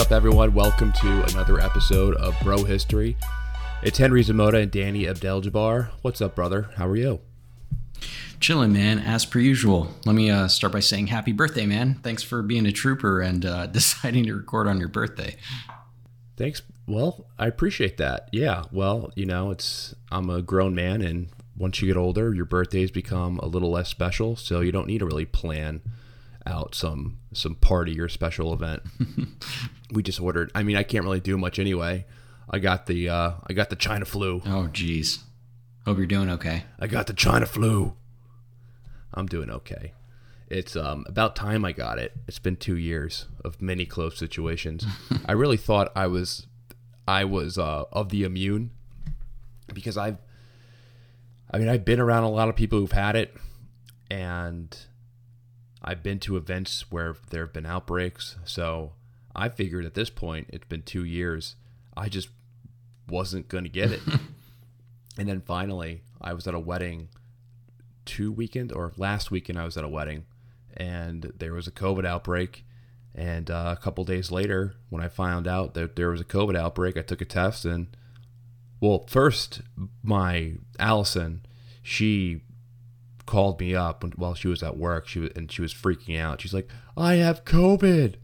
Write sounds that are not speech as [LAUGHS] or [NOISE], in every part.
Up, everyone? Welcome to another episode of Bro History. It's Henry Zamota and Danny Abdel-Jabbar. What's up, brother? How are you? Chilling, man, as per usual. Let me uh, start by saying happy birthday, man. Thanks for being a trooper and uh, [LAUGHS] deciding to record on your birthday. Thanks. Well, I appreciate that. Yeah. Well, you know, it's I'm a grown man, and once you get older, your birthdays become a little less special, so you don't need to really plan out some some party or special event. [LAUGHS] we just ordered. I mean, I can't really do much anyway. I got the uh, I got the China flu. Oh, geez. Hope you're doing okay. I got the China flu. I'm doing okay. It's um, about time I got it. It's been two years of many close situations. [LAUGHS] I really thought I was, I was uh, of the immune, because I've, I mean, I've been around a lot of people who've had it, and I've been to events where there have been outbreaks. So I figured at this point, it's been two years. I just wasn't going to get it. [LAUGHS] and then finally, I was at a wedding two weekend or last weekend, I was at a wedding and there was a COVID outbreak. And uh, a couple days later, when I found out that there was a COVID outbreak, I took a test and, well, first, my Allison, she called me up when, while she was at work. She was, and she was freaking out. She's like, "I have COVID,"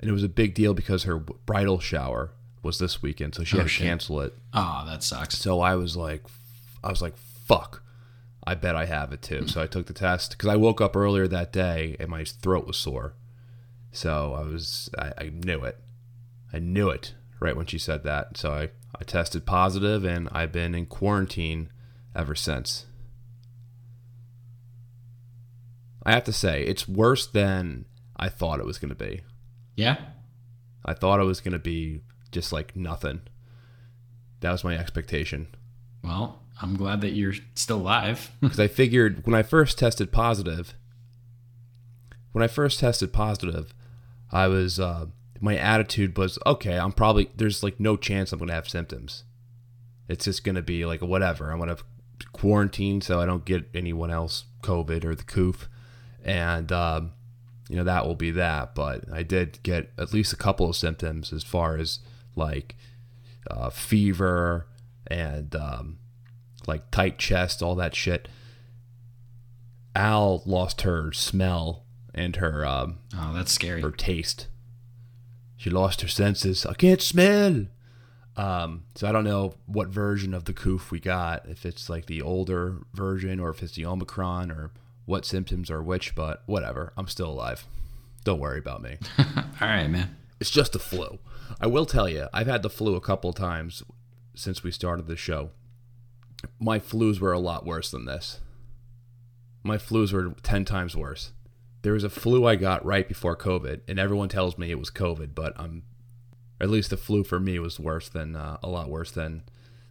and it was a big deal because her bridal shower was this weekend, so she Oh, had to shit. cancel it. Oh, that sucks. So I was like, I was like, "Fuck." I bet I have it too. So I took the test because I woke up earlier that day and my throat was sore. So I was, I, I knew it. I knew it right when she said that. So I, I tested positive and I've been in quarantine ever since. I have to say, it's worse than I thought it was going to be. Yeah? I thought it was going to be just like nothing. That was my expectation. Well, I'm glad that you're still alive. [LAUGHS] Because I figured when I first tested positive, when I first tested positive, I was, uh, my attitude was, okay, I'm probably, there's like no chance I'm going to have symptoms. It's just going to be like whatever. I'm going to quarantine so I don't get anyone else COVID or the coof. And, um, you know, that will be that. But I did get at least a couple of symptoms as far as like uh, fever and um, like tight chest, all that shit. Al lost her smell and her um, oh, that's scary. her taste. She lost her senses. I can't smell. Um, so I don't know what version of the coof we got. If it's like the older version or if it's the Omicron or what symptoms are which, but whatever. I'm still alive. Don't worry about me. [LAUGHS] All right, man. It's just the flu. I will tell you, I've had the flu a couple times since we started the show. My flus were a lot worse than this. My flus were 10 times worse. There was a flu I got right before COVID, and everyone tells me it was COVID, but I'm, at least the flu for me was worse than, uh, a lot worse than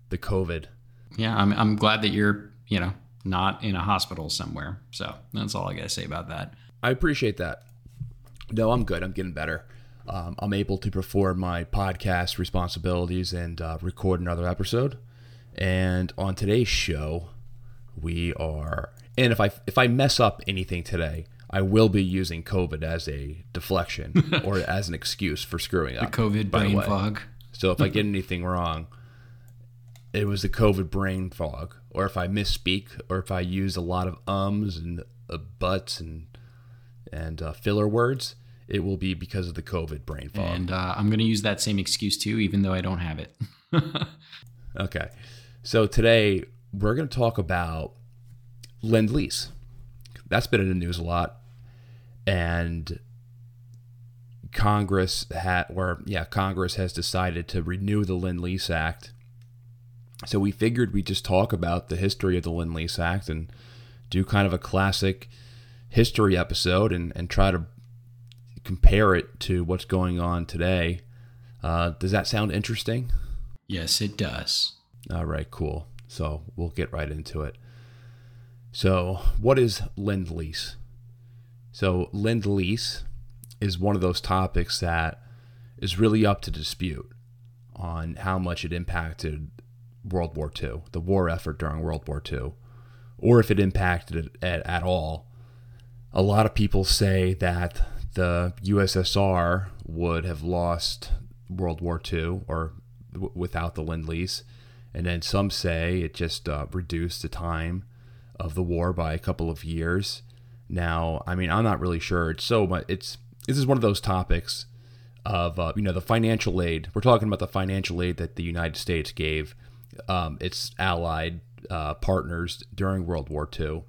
the COVID. Yeah, I'm, I'm glad that you're, you know, not in a hospital somewhere. So that's all I got to say about that. I appreciate that. No, I'm good. I'm getting better. Um, I'm able to perform my podcast responsibilities and uh, record another episode. And on today's show, we are. And if I if I mess up anything today, I will be using COVID as a deflection [LAUGHS] or as an excuse for screwing up. COVID by the brain fog. So if I get anything wrong, it was the COVID brain fog. Or if I misspeak, or if I use a lot of ums and uh, buts and and uh, filler words, it will be because of the COVID brain fog. And uh, I'm going to use that same excuse too, even though I don't have it. [LAUGHS] Okay. So today we're going to talk about Lend Lease. that's been in the news a lot. And Congress had, or yeah, Congress has decided to renew the Lend Lease Act. So we figured we'd just talk about the history of the Lend Lease Act and do kind of a classic history episode and, and try to compare it to what's going on today. Uh, does that sound interesting? Yes, it does. All right, cool. So we'll get right into it. So, what is Lend Lease? So, Lend Lease is one of those topics that is really up to dispute on how much it impacted World War II, the war effort during World War II, or if it impacted it at, at all. A lot of people say that the USSR would have lost World War II or w- without the Lend Lease. And then some say it just uh, reduced the time of the war by a couple of years. Now, I mean, I'm not really sure. It's so much. It's this is one of those topics of uh, you know the financial aid. We're talking about the financial aid that the United States gave um, its allied uh, partners during World War II.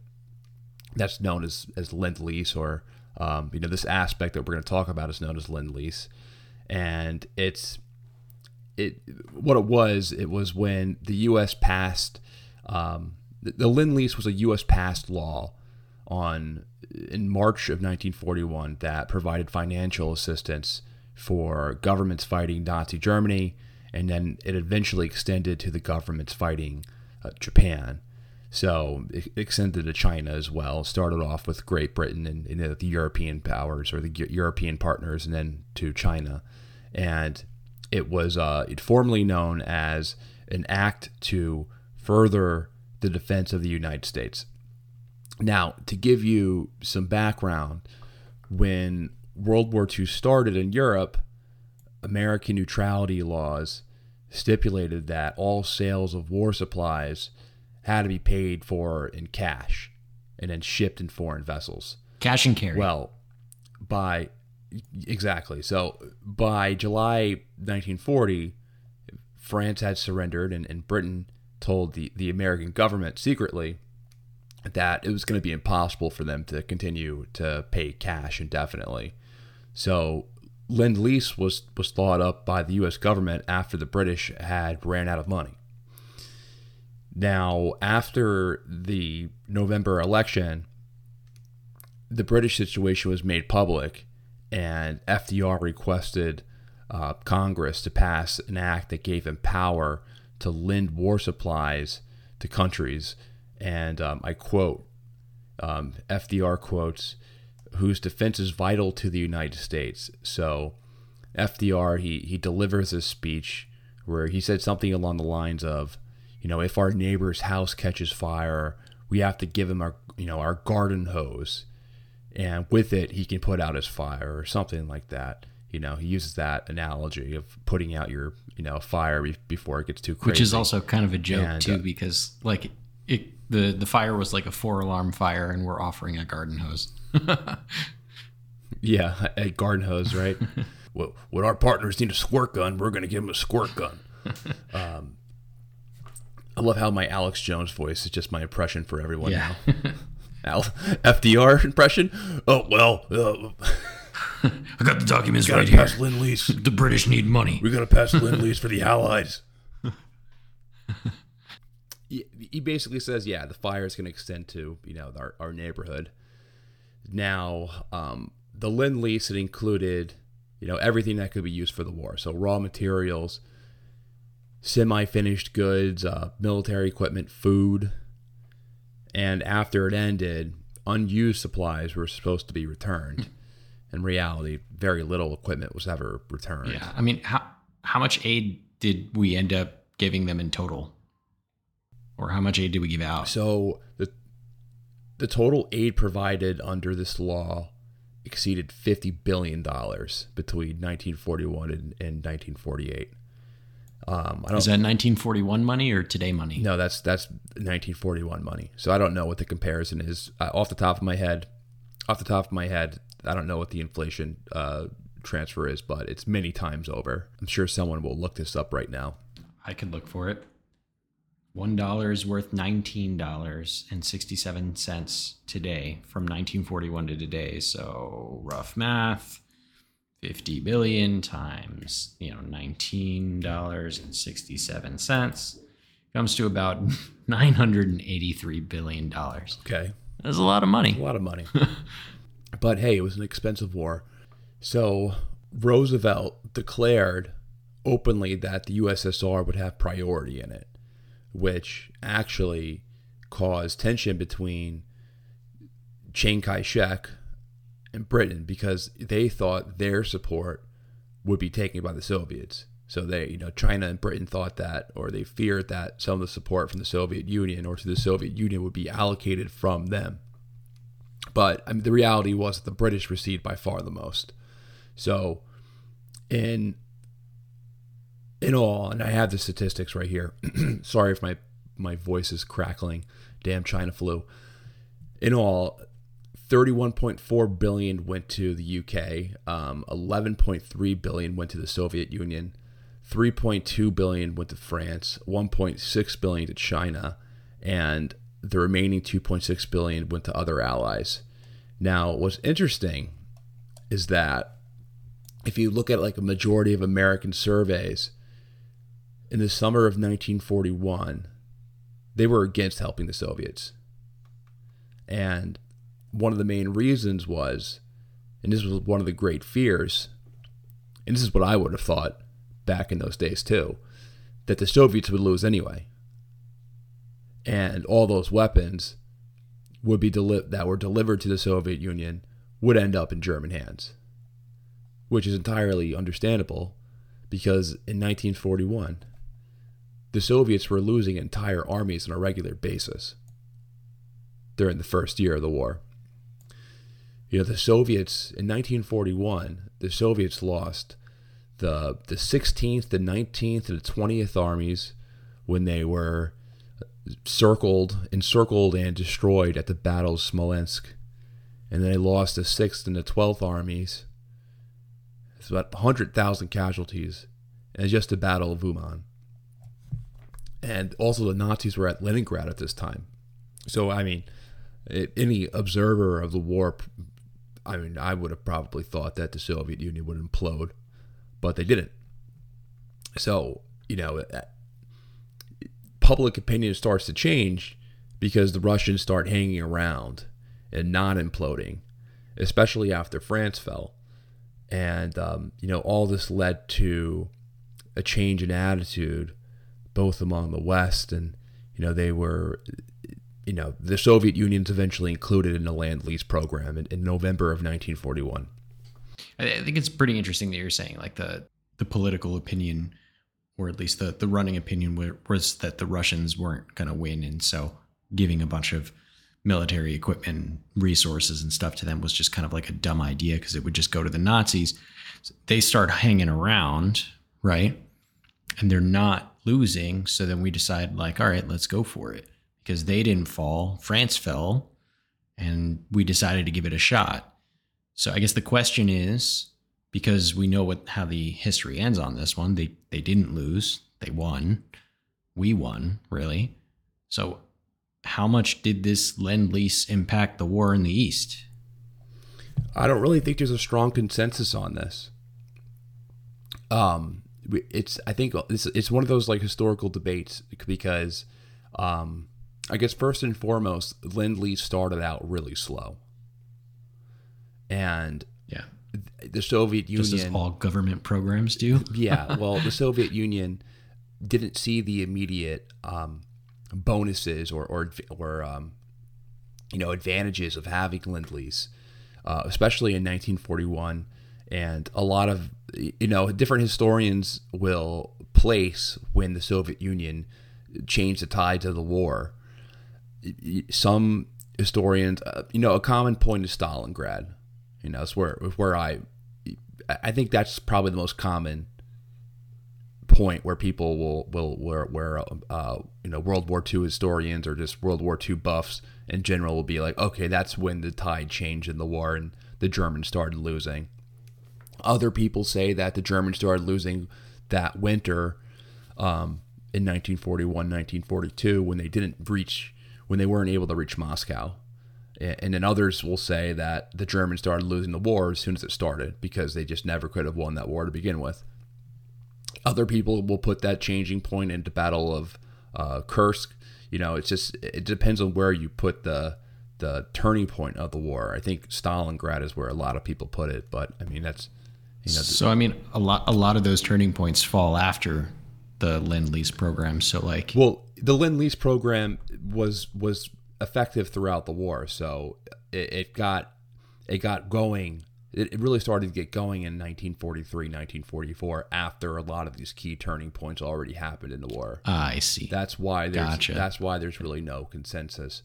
That's known as as lend lease, or um, you know this aspect that we're going to talk about is known as lend lease, and it's it what it was. It was when the U.S. passed um, the, the lend lease was a U.S. passed law on in March of 1941 that provided financial assistance for governments fighting Nazi Germany, and then it eventually extended to the governments fighting uh, Japan. So it extended to China as well. Started off with Great Britain and, and the European powers or the European partners, and then to China. And it was uh, it formerly known as an act to further the defense of the United States. Now, to give you some background, when World War II started in Europe, American neutrality laws stipulated that all sales of war supplies had to be paid for in cash and then shipped in foreign vessels. Cash and carry. Well, by exactly. So by July 1940, France had surrendered and, and Britain told the, the American government secretly that it was going to be impossible for them to continue to pay cash indefinitely. So lend lease was was thought up by the U.S. government after the British had ran out of money. Now, after the November election, the British situation was made public, and FDR requested uh, Congress to pass an act that gave him power to lend war supplies to countries and um, I quote um, FDR quotes, whose defense is vital to the United States. So FDR, he, he delivers a speech where he said something along the lines of, you know, if our neighbor's house catches fire, we have to give him our, you know, our garden hose. And with it, he can put out his fire or something like that. You know, he uses that analogy of putting out your, you know, fire before it gets too crazy. Which is also kind of a joke and, too, uh, because like it the the fire was like a four alarm fire, and we're offering a garden hose. [LAUGHS] yeah, a garden hose, right? [LAUGHS] well, when our partners need a squirt gun, we're going to give them a squirt gun. [LAUGHS] Um, I love how my Alex Jones voice is just my impression for everyone yeah. now. Al- FDR impression? Oh well. Uh, I got the documents right here. Pass Lend Lease. The British need money. We got to pass Lend Lease for the Allies he basically says, yeah, the fire is going to extend to you know our, our neighborhood. Now, um, the lend lease it included, you know, everything that could be used for the war. So raw materials, semi-finished goods, uh, military equipment, food, and after it ended, unused supplies were supposed to be returned. In reality, very little equipment was ever returned. Yeah, I mean, how how much aid did we end up giving them in total? or how much aid did we give out? So the the total aid provided under this law exceeded fifty billion dollars between 1941 and, and 1948. Um, I don't, Is that 1941 money or today money? No, that's that's 1941 money. So I don't know what the comparison is uh, off the top of my head. Off the top of my head, I don't know what the inflation uh, transfer is, but it's many times over. I'm sure someone will look this up right now. I can look for it. One dollar is worth nineteen dollars and sixty-seven cents today, from 1941 to today. So rough math, fifty billion times you know nineteen dollars and sixty-seven cents comes to about [LAUGHS] nine hundred and eighty-three billion dollars. Okay. That's a lot of money. A lot of money. [LAUGHS] but hey, it was an expensive war. So Roosevelt declared openly that the USSR would have priority in it, which actually caused tension between Chiang Kai shek and Britain because they thought their support would be taken by the Soviets. So they, you know, China and Britain thought that, or they feared that some of the support from the Soviet Union or to the Soviet Union would be allocated from them. But I mean, the reality was that the British received by far the most. So, in in all, and I have the statistics right here. [CLEARS THROAT] Sorry if my my voice is crackling. Damn China flu. In all, 31.4 billion went to the UK. Um, 11.3 billion went to the Soviet Union. 3.2 billion went to France. 1.6 billion to China, and the remaining 2.6 billion went to other allies. Now, what's interesting is that if you look at like a majority of American surveys, in the summer of 1941, they were against helping the Soviets. And one of the main reasons was, and this was one of the great fears, and this is what I would have thought back in those days too, that the Soviets would lose anyway. And all those weapons would be deli- that were delivered to the Soviet Union would end up in German hands, which is entirely understandable because in 1941, the Soviets were losing entire armies on a regular basis during the first year of the war. You know, the Soviets in 1941, the Soviets lost the the 16th, the 19th, and the 20th armies when they were circled, encircled, and destroyed at the Battle of Smolensk. And then they lost the 6th and the 12th armies. It's about 100,000 casualties. And it's just the Battle of Uman. And also, the Nazis were at Leningrad at this time. So, I mean, any observer of the war, I mean, I would have probably thought that the Soviet Union would implode, but they didn't. So, you know, public opinion starts to change because the Russians start hanging around and not imploding, especially after France fell. And, um, you know, all this led to a change in attitude both among the West and, you know, they were, you know, the Soviet Union's eventually included in the Lend Lease program in, in November of 1941. I think it's pretty interesting that you're saying like the the political opinion, or at least the the running opinion, was that the Russians weren't going to win, and so giving a bunch of military equipment, resources, and stuff to them was just kind of like a dumb idea because it would just go to the Nazis. They start hanging around, right? And they're not losing. So then we decide, like, all right, let's go for it because they didn't fall. France fell, and we decided to give it a shot. So I guess the question is because we know what how the history ends on this one. They they didn't lose. They won. We won, really. So how much did this lend lease impact the war in the East? I don't really think there's a strong consensus on this. Um, it's I think it's it's one of those like historical debates because, um, I guess first and foremost, lend lease started out really slow, and yeah, the Soviet Union, just as all government programs do. [LAUGHS] yeah, well, the Soviet Union didn't see the immediate um, bonuses or or or um, you know advantages of having lend lease, uh, especially in 1941, and a lot of you know different historians will place when the Soviet Union changed the tides of the war. Some historians, uh, you know, a common point is Stalingrad. You know, it's where where I I think that's probably the most common point where people will will where where uh, you know World War II historians or just World War II buffs in general will be like, okay, that's when the tide changed in the war and the Germans started losing. Other people say that the Germans started losing that winter um, in 1941, 1942 when they didn't reach when they weren't able to reach Moscow. And then others will say that the Germans started losing the war as soon as it started because they just never could have won that war to begin with. Other people will put that changing point into Battle of uh, Kursk. You know, it's just it depends on where you put the the turning point of the war. I think Stalingrad is where a lot of people put it, but I mean that's you know, so I mean a lot a lot of those turning points fall after the Lend Lease program. So like well, the Lend Lease program was was effective throughout the war, so it, it got it got going. It, it really started to get going in 1943, 1944, after a lot of these key turning points already happened in the war. Ah, I see. That's why there's gotcha. that's why there's really no consensus.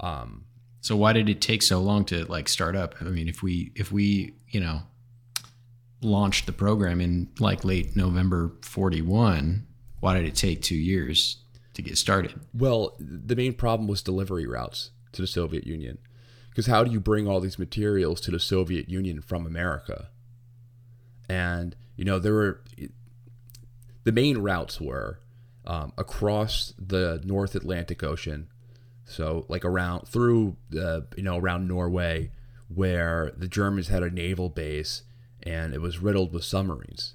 Um, so why did it take so long to like start up? I mean, if we if we you know launched the program in like late November 41, why did it take 2 years to get started? Well, the main problem was delivery routes to the Soviet Union. Because how do you bring all these materials to the Soviet Union from America? And you know, there were the main routes were um, across the North Atlantic Ocean so like around through the you know around Norway, where the Germans had a naval base and it was riddled with submarines.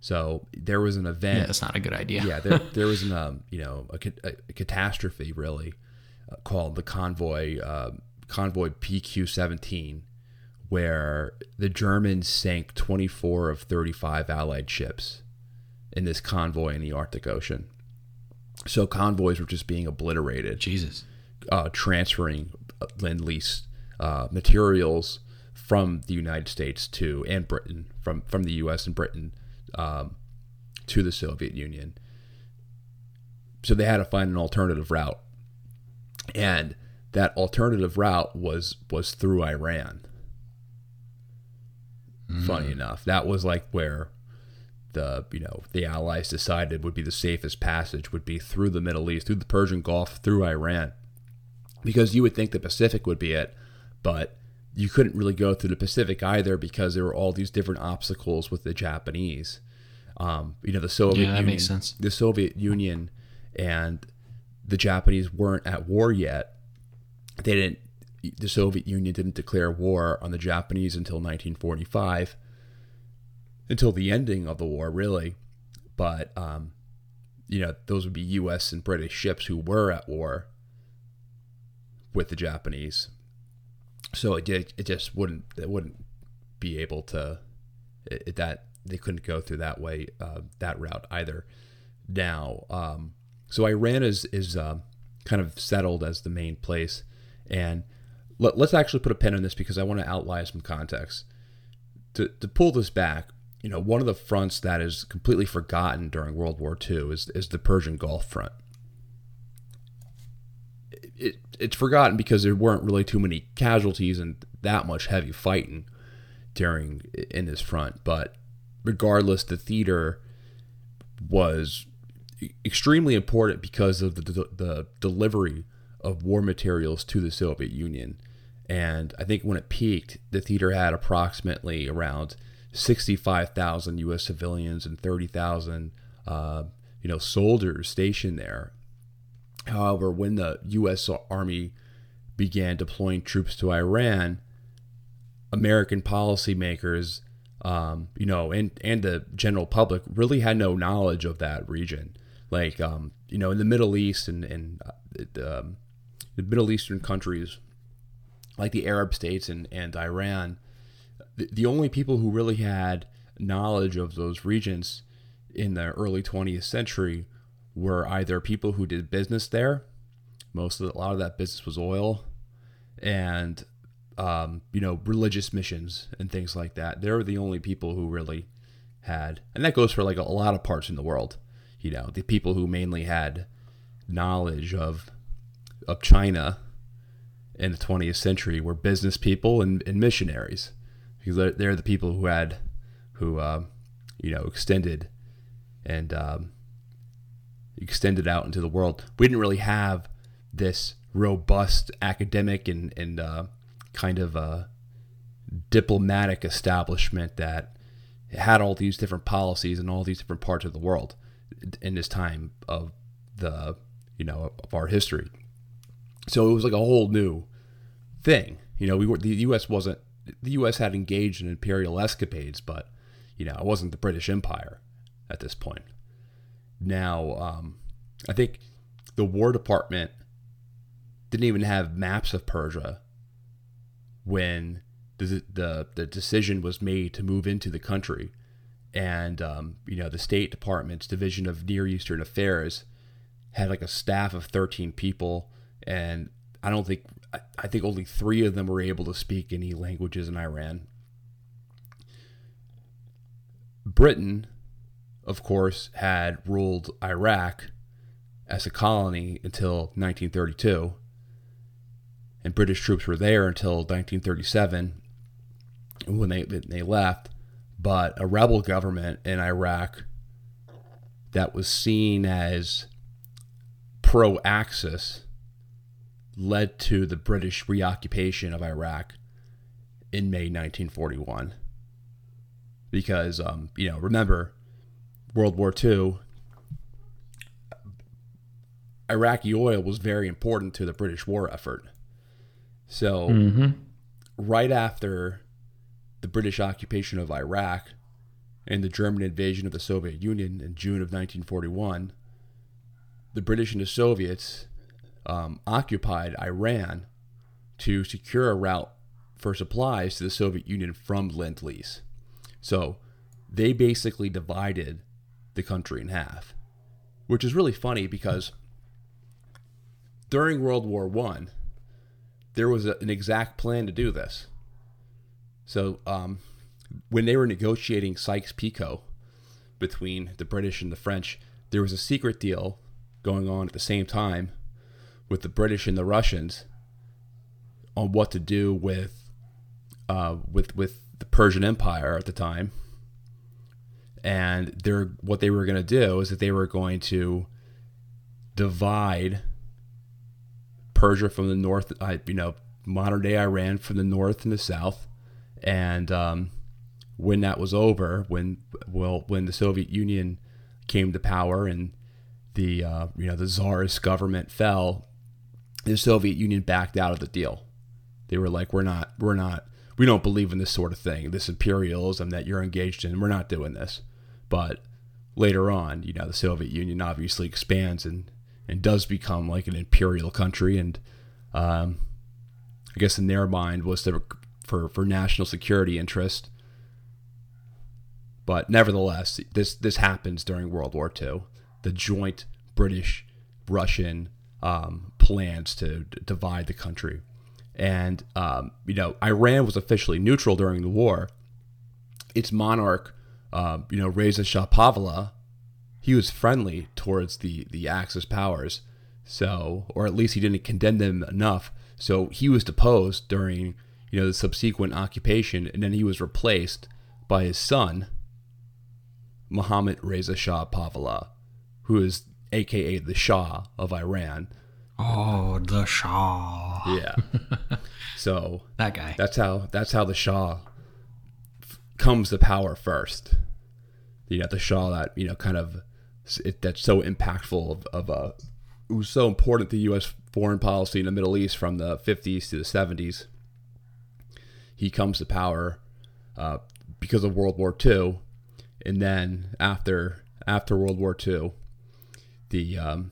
So there was an event. Yeah, that's not a good idea. yeah, there, [LAUGHS] there was an um, you know a, a, a catastrophe really uh, called the convoy uh, convoy PQ seventeen, where the Germans sank twenty four of thirty five Allied ships in this convoy in the Arctic Ocean. So convoys were just being obliterated. Jesus uh, transferring lend lease uh, materials from the United States to and Britain from from the U.S. and Britain um, to the Soviet Union. So they had to find an alternative route, and that alternative route was was through Iran. Mm. Funny enough, that was like where the you know the Allies decided would be the safest passage would be through the Middle East, through the Persian Gulf, through Iran because you would think the Pacific would be it, but you couldn't really go through the Pacific either because there were all these different obstacles with the Japanese. Um, you know, the Soviet yeah, that Union, makes sense. The Soviet Union and the Japanese weren't at war yet. They didn't. The Soviet Union didn't declare war on the Japanese until 1945, until the ending of the war, really. But um, you know, those would be U.S. and British ships who were at war with the Japanese. So it it just wouldn't it wouldn't be able to it, that they couldn't go through that way uh, that route either. Now, um, so Iran is is uh, kind of settled as the main place, and let, us actually put a pin on this because I want to outline some context. To to pull this back, you know, one of the fronts that is completely forgotten during World War II is is the Persian Gulf front it, it's forgotten because there weren't really too many casualties and that much heavy fighting during in this front. But regardless, the theater was extremely important because of the, the, the delivery of war materials to the Soviet Union. And I think when it peaked, the theater had approximately around 65,000 U.S. civilians and 30,000, uh, you know, soldiers stationed there. However, when the U.S. Army began deploying troops to Iran, American policymakers, um, you know, and and the general public really had no knowledge of that region. Like, um, you know, in the Middle East and and uh, um, the Middle Eastern countries, like the Arab states and and Iran, the, the only people who really had knowledge of those regions in the early 20th century were either people who did business there. Most of the, a lot of that business was oil, and um, you know religious missions and things like that. They're the only people who really had, and that goes for like a, a lot of parts in the world. You know, the people who mainly had knowledge of of China in the 20th century were business people and, and missionaries because they're, they're, the people who had who uh, you know extended and um, extended out into the world. We didn't really have this robust academic and, and uh, kind of uh, diplomatic establishment that had all these different policies in all these different parts of the world. in this time of the you know of our history. So it was like a whole new thing. You know, we were the U.S. wasn't the U.S. had engaged in imperial escapades, but you know, it wasn't the British Empire at this point. Now, um, I think the War Department didn't even have maps of Persia when the the, the decision was made to move into the country, and um, you know, the State Department's Division of Near Eastern Affairs had like a staff of 13 people, and I don't think I think only three of them were able to speak any languages in Iran. Britain, of course, had ruled Iraq as a colony until 1932, and British troops were there until 1937 when they they left. But a rebel government in Iraq that was seen as pro Axis led to the British reoccupation of Iraq in May 1941. Because, um, you know, remember, World War II, Iraqi oil was very important to the British war effort. So, mm-hmm. right after the British occupation of Iraq and the German invasion of the Soviet Union in June of 1941, the British and the Soviets um, occupied Iran to secure a route for supplies to the Soviet Union from Lend Lease. So they basically divided the country in half, which is really funny because during World War One, there was a, an exact plan to do this. So um, when they were negotiating Sykes-Picot between the British and the French, there was a secret deal going on at the same time with the British and the Russians on what to do with uh, with with the Persian Empire at the time. And they're what they were going to do is that they were going to divide Persia from the north, you know, modern day Iran from the north and the south. And um, when that was over, when well, when the Soviet Union came to power and the uh, you know the czarist government fell, the Soviet Union backed out of the deal. They were like, "We're not, we're not, we don't believe in this sort of thing, this imperialism that you're engaged in. We're not doing this." But later on, you know, the Soviet Union obviously expands and and does become like an imperial country, and um, I guess in their mind was to, for for national security interest. But nevertheless, this this happens during World War II. The joint British Russian um, plans to d- divide the country. And, um, you know, Iran was officially neutral during the war. Its monarch, uh, you know, Reza Shah Pahlavi, he was friendly towards the, the Axis powers. So, or at least he didn't condemn them enough. So he was deposed during, you know, the subsequent occupation, and then he was replaced by his son, Mohammad Reza Shah Pahlavi, who is aka the Shah of Iran. Oh, the Shah. Yeah. [LAUGHS] so that guy. That's how that's how the Shah f- comes to power first. You know, the Shah that you know kind of it, that's so impactful of, of a it was so important to U.S. foreign policy in the Middle East from the 50s to the 70s. He comes to power uh, because of World War II, and then after after World War II, the um,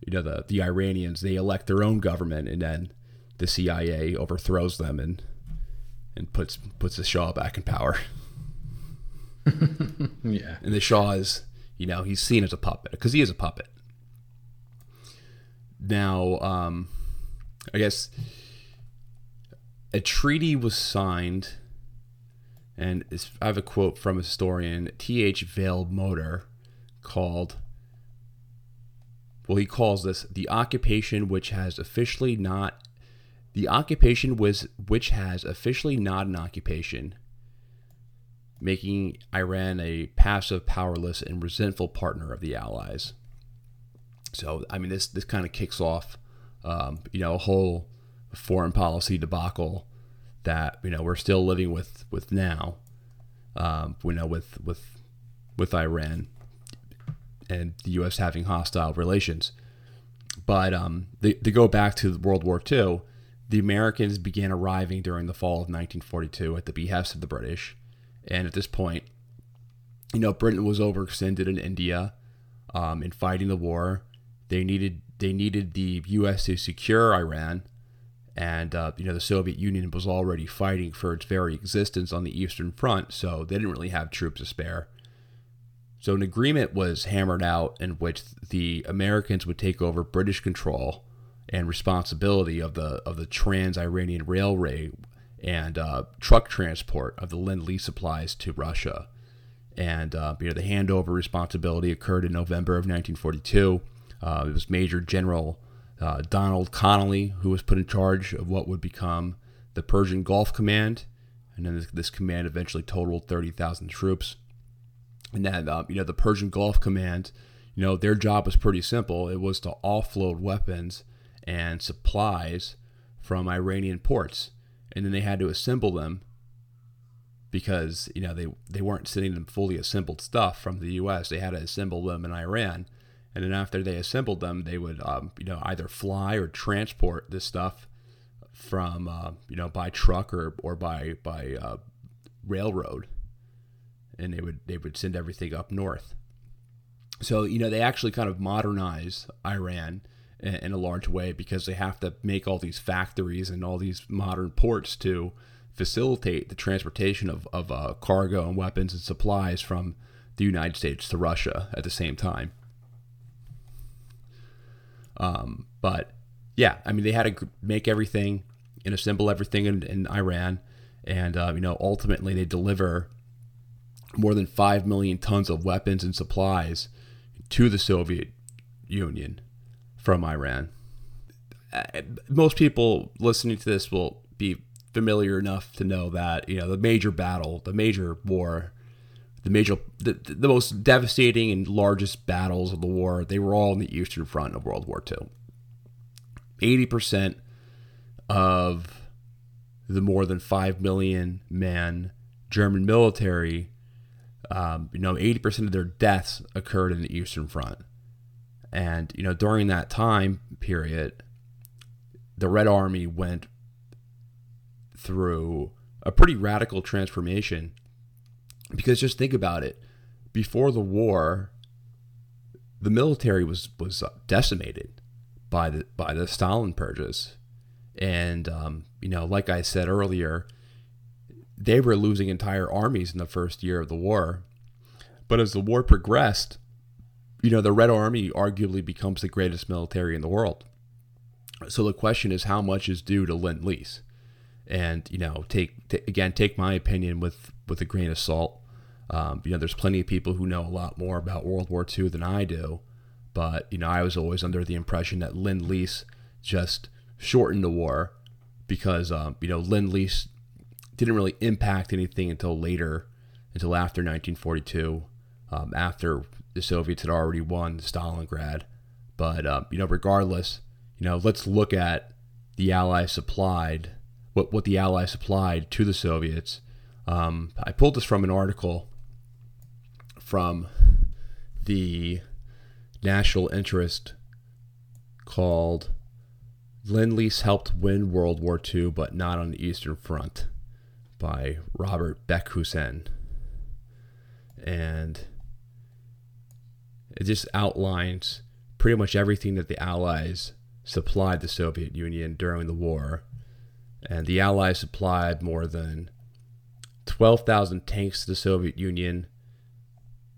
you know the the Iranians they elect their own government and then the CIA overthrows them and and puts puts the Shah back in power. [LAUGHS] yeah. And the Shah is, you know, he's seen as a puppet because he is a puppet. Now, um, I guess a treaty was signed, and I have a quote from a historian, T.H. Vail Motter, called well, he calls this the occupation which has officially not the occupation was which has officially not an occupation, making Iran a passive, powerless, and resentful partner of the Allies. So, I mean, this this kind of kicks off, um, you know, a whole foreign policy debacle that you know we're still living with with now, um, you know, with with with Iran and the U.S. having hostile relations. But um, they, to go back to World War II, the Americans began arriving during the fall of 1942 at the behest of the British. And at this point, you know, Britain was overextended in India um, in fighting the war. They needed they needed the U.S. to secure Iran, and uh, you know the Soviet Union was already fighting for its very existence on the Eastern Front, so they didn't really have troops to spare. So an agreement was hammered out in which the Americans would take over British control and responsibility of the of the Trans-Iranian Railway and uh, truck transport of the Lend-Lease supplies to Russia. And uh, you know the handover responsibility occurred in November of 1942. Uh, it was Major General uh, Donald Connolly who was put in charge of what would become the Persian Gulf Command, and then this, this command eventually totaled 30,000 troops and then uh, you know the Persian Gulf Command, you know their job was pretty simple. It was to offload weapons and supplies from Iranian ports, and then they had to assemble them because you know they they weren't sending them fully assembled stuff from the U.S. They had to assemble them in Iran, and then after they assembled them, they would um, you know either fly or transport this stuff from uh, you know by truck or or by by uh, railroad and they would they would send everything up north. So you know they actually kind of modernize Iran in, in a large way because they have to make all these factories and all these modern ports to facilitate the transportation of, of uh, cargo and weapons and supplies from the United States to Russia at the same time. Um, but yeah, I mean, they had to make everything and assemble everything in, in Iran. And, uh, you know, ultimately they deliver more than 5 million tons of weapons and supplies to the Soviet Union from Iran. Uh, most people listening to this will be familiar enough to know that, you know, the major battle, the major war, the major the, the most devastating and largest battles of the war, they were all in the Eastern Front of World War II. 80% of the more than 5 million man German military um, you know, 80% of their deaths occurred in the Eastern Front. And, you know, during that time period, the Red Army went through a pretty radical transformation. Because just think about it before the war, the military was, was decimated by the, by the Stalin purges. And, um, you know, like I said earlier, they were losing entire armies in the first year of the war. But as the war progressed, you know, the Red Army arguably becomes the greatest military in the world. So the question is, how much is due to Lend Lease? And you know, take t- again, take my opinion with with a grain of salt. Um, you know, there's plenty of people who know a lot more about World War II than I do, but you know, I was always under the impression that Lend Lease just shortened the war because um, you know Lend Lease didn't really impact anything until later, until after 1942, um, after the Soviets had already won Stalingrad. But um, you know, regardless, you know, let's look at the Allies supplied what what the Allies supplied to the Soviets. Um, I pulled this from an article from the national interest called Lend Lease helped win World War II, but not on the Eastern Front by Robert Beckhusen. And it just outlines pretty much everything that the Allies supplied the Soviet Union during the war. And the Allies supplied more than 12,000 tanks to the Soviet Union.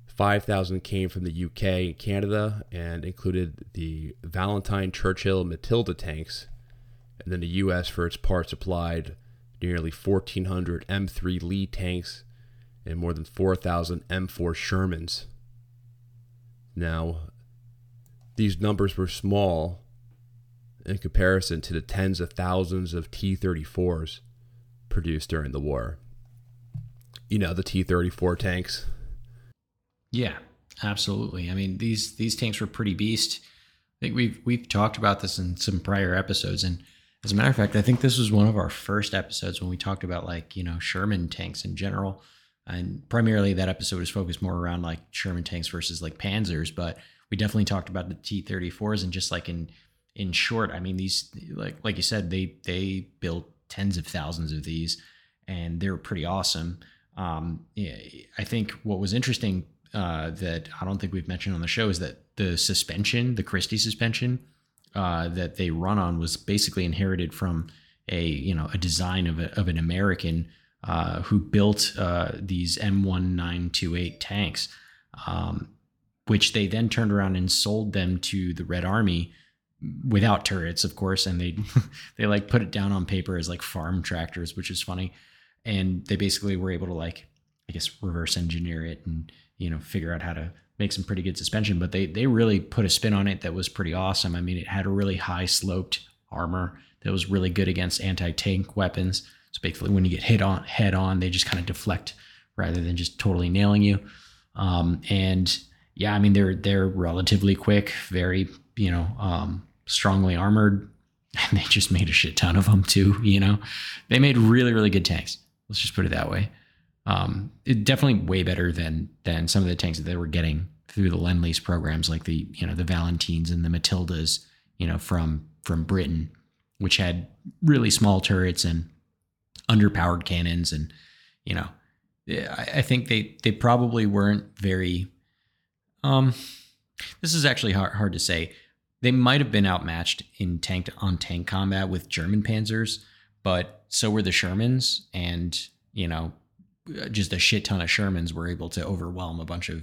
5,000 came from the UK and Canada and included the Valentine Churchill Matilda tanks. And then the US, for its part, supplied nearly 1,400 M3 Lee tanks, and more than 4,000 M4 Shermans. Now, these numbers were small in comparison to the tens of thousands of T 34s produced during the war. You know, the T 34 tanks. Yeah, absolutely. I mean, these these tanks were pretty beast. I think we've we've talked about this in some prior episodes, and as a matter of fact, I think this was one of our first episodes when we talked about like, you know, Sherman tanks in general. and primarily that episode is focused more around like Sherman tanks versus like Panzers, but we definitely talked about the T-34s and just like in in short, I mean these like like you said they they built tens of thousands of these and they're pretty awesome. Um, yeah, I think what was interesting uh, that I don't think we've mentioned on the show is that the suspension, the Christie suspension uh, that they run on, was basically inherited from a you know a design of, a, of an American uh, who built uh, these M1928 tanks, um, which they then turned around and sold them to the Red Army without turrets, of course, and they [LAUGHS] they like put it down on paper as like farm tractors, which is funny. And they basically were able to like, I guess, reverse engineer it and you know figure out how to make some pretty good suspension. But they they really put a spin on it that was pretty awesome. I mean, it had a really high sloped armor that was really good against anti tank weapons. So basically, when you get hit on head on, they just kind of deflect rather than just totally nailing you. Um, and yeah, I mean they're they're relatively quick, very you know um, strongly armored, and [LAUGHS] they just made a shit ton of them too. You know, they made really really good tanks. Let's just put it that way. Um, it definitely way better than than some of the tanks that they were getting through the lend lease programs, like the you know the Valentines and the Matildas, you know from from Britain, which had really small turrets and underpowered cannons, and you know, I, think they they probably weren't very. Um, this is actually hard, hard to say. They might have been outmatched in tank on tank combat with German panzers, but so were the Shermans, and you know, just a shit ton of Shermans were able to overwhelm a bunch of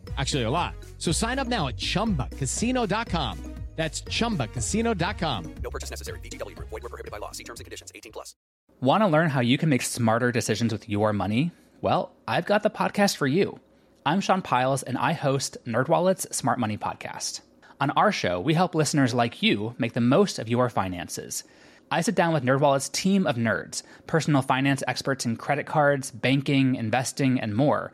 Actually, a lot. So sign up now at chumbacasino.com. That's ChumbaCasino.com. No purchase necessary. VGW. Void were prohibited by law. See terms and conditions. 18 plus. Want to learn how you can make smarter decisions with your money? Well, I've got the podcast for you. I'm Sean Pyles, and I host NerdWallet's Smart Money Podcast. On our show, we help listeners like you make the most of your finances. I sit down with NerdWallet's team of nerds, personal finance experts in credit cards, banking, investing, and more.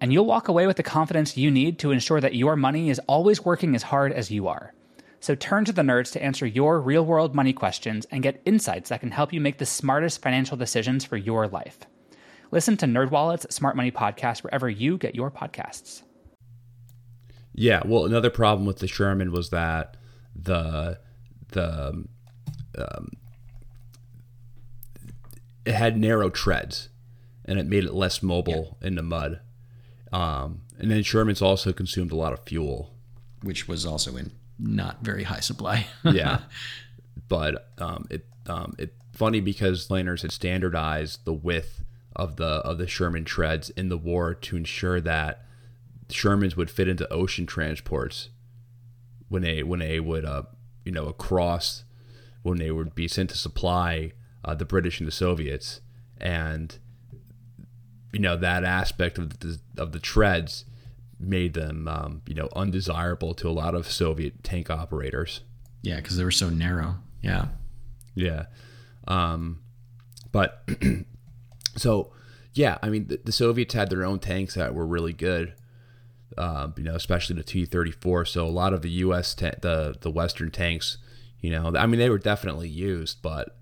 And you'll walk away with the confidence you need to ensure that your money is always working as hard as you are. So turn to the nerds to answer your real world money questions and get insights that can help you make the smartest financial decisions for your life. Listen to NerdWallet's Smart Money Podcast wherever you get your podcasts. Yeah, well, another problem with the Sherman was that the the um, it had narrow treads, and it made it less mobile yeah. in the mud. Um, and then Sherman's also consumed a lot of fuel, which was also in not very high supply. [LAUGHS] yeah, but um, it um, it funny because laners had standardized the width of the of the Sherman treads in the war to ensure that Shermans would fit into ocean transports when they when they would uh, you know across when they would be sent to supply uh, the British and the Soviets. And you know that aspect of the of the treads made them, um, you know, undesirable to a lot of Soviet tank operators. Yeah, because they were so narrow. Yeah. Yeah. Um, but [CLEARS THROAT] so, yeah, I mean, the, the, Soviets had their own tanks that were really good. Uh, you know, especially the T-34. So a lot of the U.S. Ta- the the Western tanks, you know, I mean, they were definitely used, but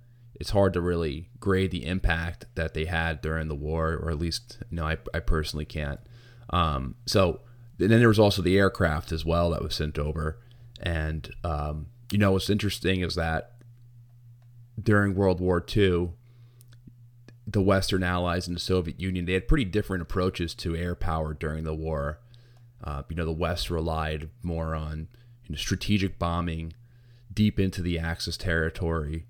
it's hard to really grade the impact that they had during the war, or at least, you know, I, I personally can't. Um, so then there was also the aircraft as well that was sent over. And um, you know what's interesting is that during World War II, the Western Allies and the Soviet Union they had pretty different approaches to air power during the war. Uh, you know, the West relied more on you know, strategic bombing deep into the Axis territory,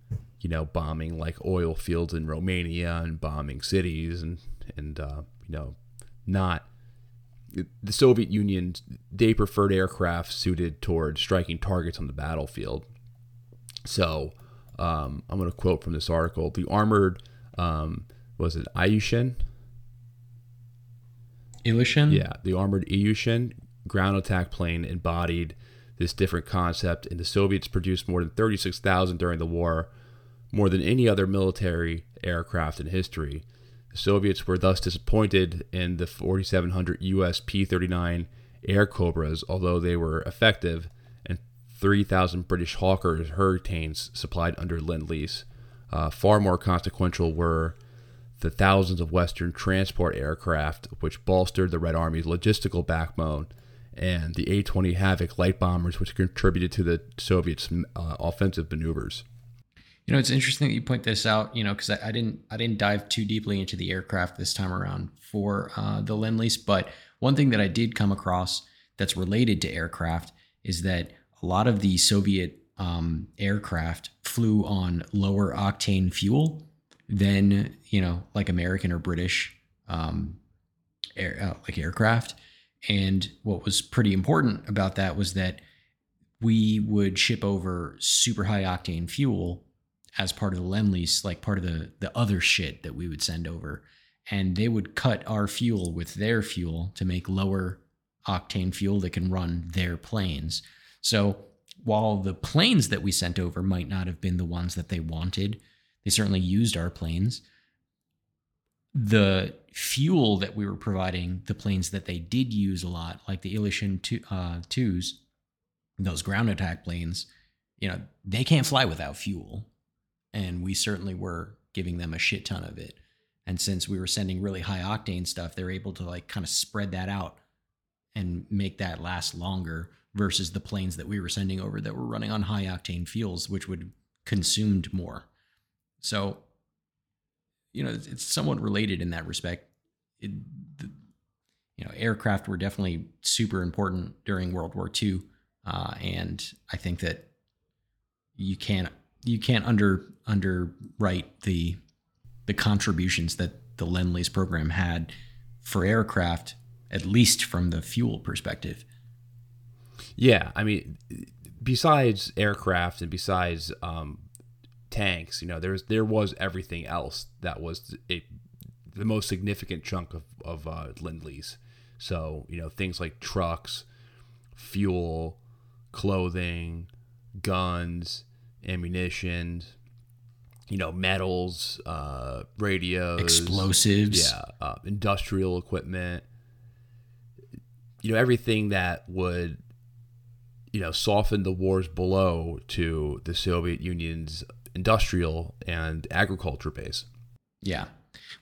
you know, bombing like oil fields in Romania and bombing cities and and uh, you know, not the Soviet Union they preferred aircraft suited towards striking targets on the battlefield. So um, I'm going to quote from this article: the armored um, was it Ilyushin? Ilyushin? Yeah, the armored Ilyushin ground attack plane embodied this different concept, and the Soviets produced more than 36,000 during the war, more than any other military aircraft in history. The Soviets were thus disappointed in the 4,700 US P 39 Airacobras, although they were effective, and 3,000 British Hawkers Hurricanes supplied under Lend Lease. Uh, far more consequential were the thousands of Western transport aircraft, which bolstered the Red Army's logistical backbone, and the A 20 Havoc light bombers, which contributed to the Soviets' uh, offensive maneuvers. You know, it's interesting that you point this out. You know, because I, I, didn't I didn't dive too deeply into the aircraft this time around for uh, the Lend Lease, but one thing that I did come across that's related to aircraft is that a lot of the Soviet um, aircraft flew on lower octane fuel than you know like American or British um, air, uh, like aircraft. And what was pretty important about that was that we would ship over super high octane fuel as part of the lend lease, like part of the the other shit that we would send over, and they would cut our fuel with their fuel to make lower octane fuel that can run their planes. So while the planes that we sent over might not have been the ones that they wanted, they certainly used our planes. The fuel that we were providing, the planes that they did use a lot, like the Ilyushin two, uh, 2s, those ground attack planes, you know, they can't fly without fuel. And we certainly were giving them a shit ton of it. And since we were sending really high octane stuff, they're able to like kind of spread that out and make that last longer versus the planes that we were sending over that were running on high octane fuels, which would consumed more. So, you know, it's, somewhat related in that respect. It, the, you know, aircraft were definitely super important during World War II, uh, and I think that you can't you can't under underwrite the the contributions that the Lend Lease program had for aircraft, at least from the fuel perspective. Yeah, I mean, besides aircraft and besides um, tanks. You know, there's there was everything else that was a, the most significant chunk of of uh, lend lease. So you know things like trucks, fuel, clothing, guns, ammunition. You know, metals, uh, radios, explosives, yeah, uh, industrial equipment. You know, everything that would you know soften the wars below to the Soviet Union's industrial and agriculture base. Yeah.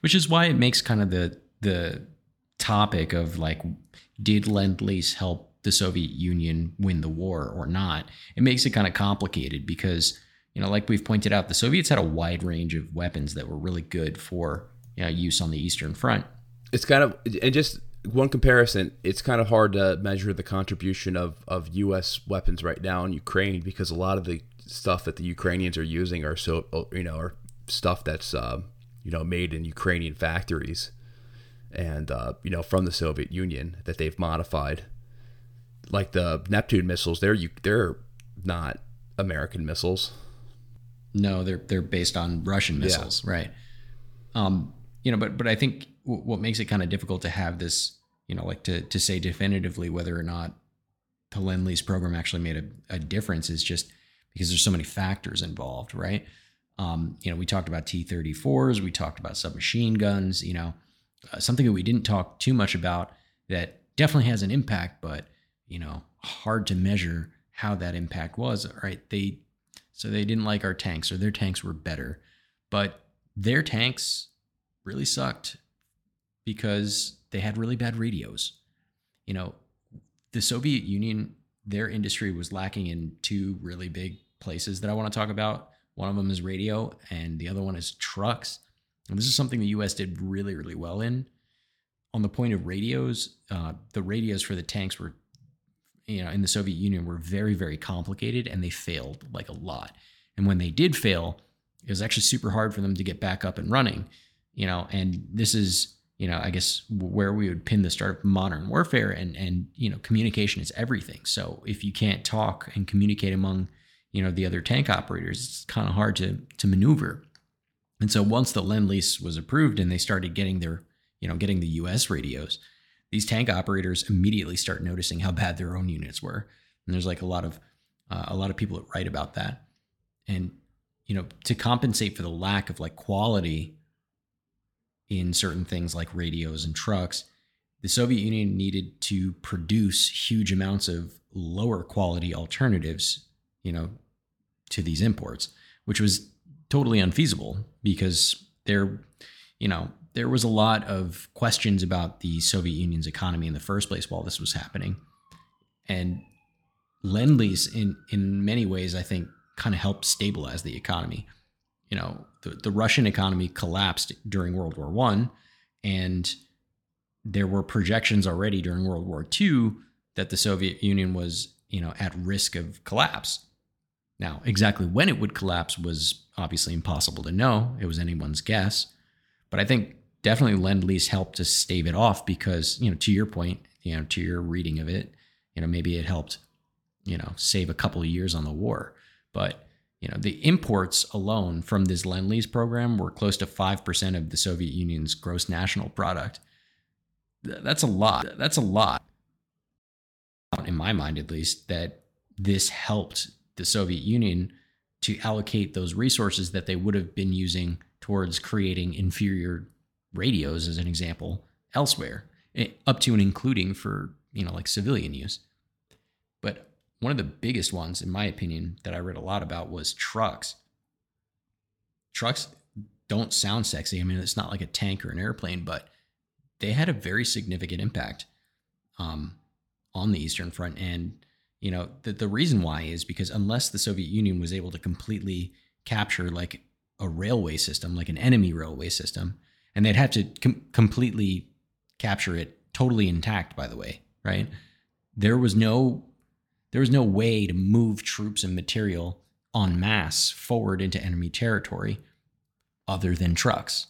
Which is why it makes kind of the the topic of like did lend lease help the Soviet Union win the war or not? It makes it kind of complicated because you know, like we've pointed out, the Soviets had a wide range of weapons that were really good for you know, use on the Eastern Front. It's kind of and just one comparison, it's kind of hard to measure the contribution of, of U.S. weapons right now in Ukraine because a lot of the stuff that the Ukrainians are using are so you know are stuff that's uh, you know made in Ukrainian factories and uh, you know from the Soviet Union that they've modified. Like the Neptune missiles, they're they're not American missiles. No, they're they're based on Russian missiles, yeah. right? Um, you know, but but I think w- what makes it kind of difficult to have this, you know, like to to say definitively whether or not the lend lease program actually made a, a difference is just because there's so many factors involved, right? Um, you know, we talked about T-34s, we talked about submachine guns. You know, uh, something that we didn't talk too much about that definitely has an impact, but you know, hard to measure how that impact was. Right? They so they didn't like our tanks, or their tanks were better, but their tanks really sucked because they had really bad radios. You know, the Soviet Union their industry was lacking in two really big places that I want to talk about. One of them is radio, and the other one is trucks. And this is something the US did really, really well in. On the point of radios, uh, the radios for the tanks were you know, in the Soviet Union were very, very complicated and they failed like a lot. And when they did fail, it was actually super hard for them to get back up and running, you know, and this is, you know, I guess where we would pin the start of modern warfare and, and, you know, communication is everything. So if you can't talk and communicate among, you know, the other tank operators, it's kind of hard to, to maneuver. And so once the Lend Lease was approved and they started getting their, you know, getting the US radios, these tank operators immediately start noticing how bad their own units were. And there's like a lot of uh, a lot of people that write about that. And you know, to compensate for the lack of like quality in certain things like radios and trucks, the Soviet Union needed to produce huge amounts of lower quality alternatives, you know, to these imports, which was totally unfeasible because they're, you know, there was a lot of questions about the Soviet Union's economy in the first place while this was happening. And Lend Lease, in, in many ways, I think, kind of helped stabilize the economy. You know, the, the Russian economy collapsed during World War One, and there were projections already during World War II that the Soviet Union was, you know, at risk of collapse. Now, exactly when it would collapse was obviously impossible to know. It was anyone's guess. But I think definitely lend lease helped to stave it off because you know to your point you know to your reading of it you know maybe it helped you know save a couple of years on the war. But you know the imports alone from this lend lease program were close to 5% of the soviet union's gross national product. That's a lot. That's a lot. In my mind at least that this helped the soviet union to allocate those resources that they would have been using towards creating inferior radios as an example elsewhere, eh, up to and including for, you know, like civilian use. But one of the biggest ones, in my opinion, that I read a lot about was trucks. Trucks don't sound sexy. I mean, it's not like a tank or an airplane, but they had a very significant impact um, on the Eastern Front. And, you know, the, the reason why is because unless the Soviet Union was able to completely capture like a railway system, like an enemy railway system, and they'd have to com- completely capture it totally intact by the way right? There was no there was no way to move troops and material en masse forward into enemy territory other than trucks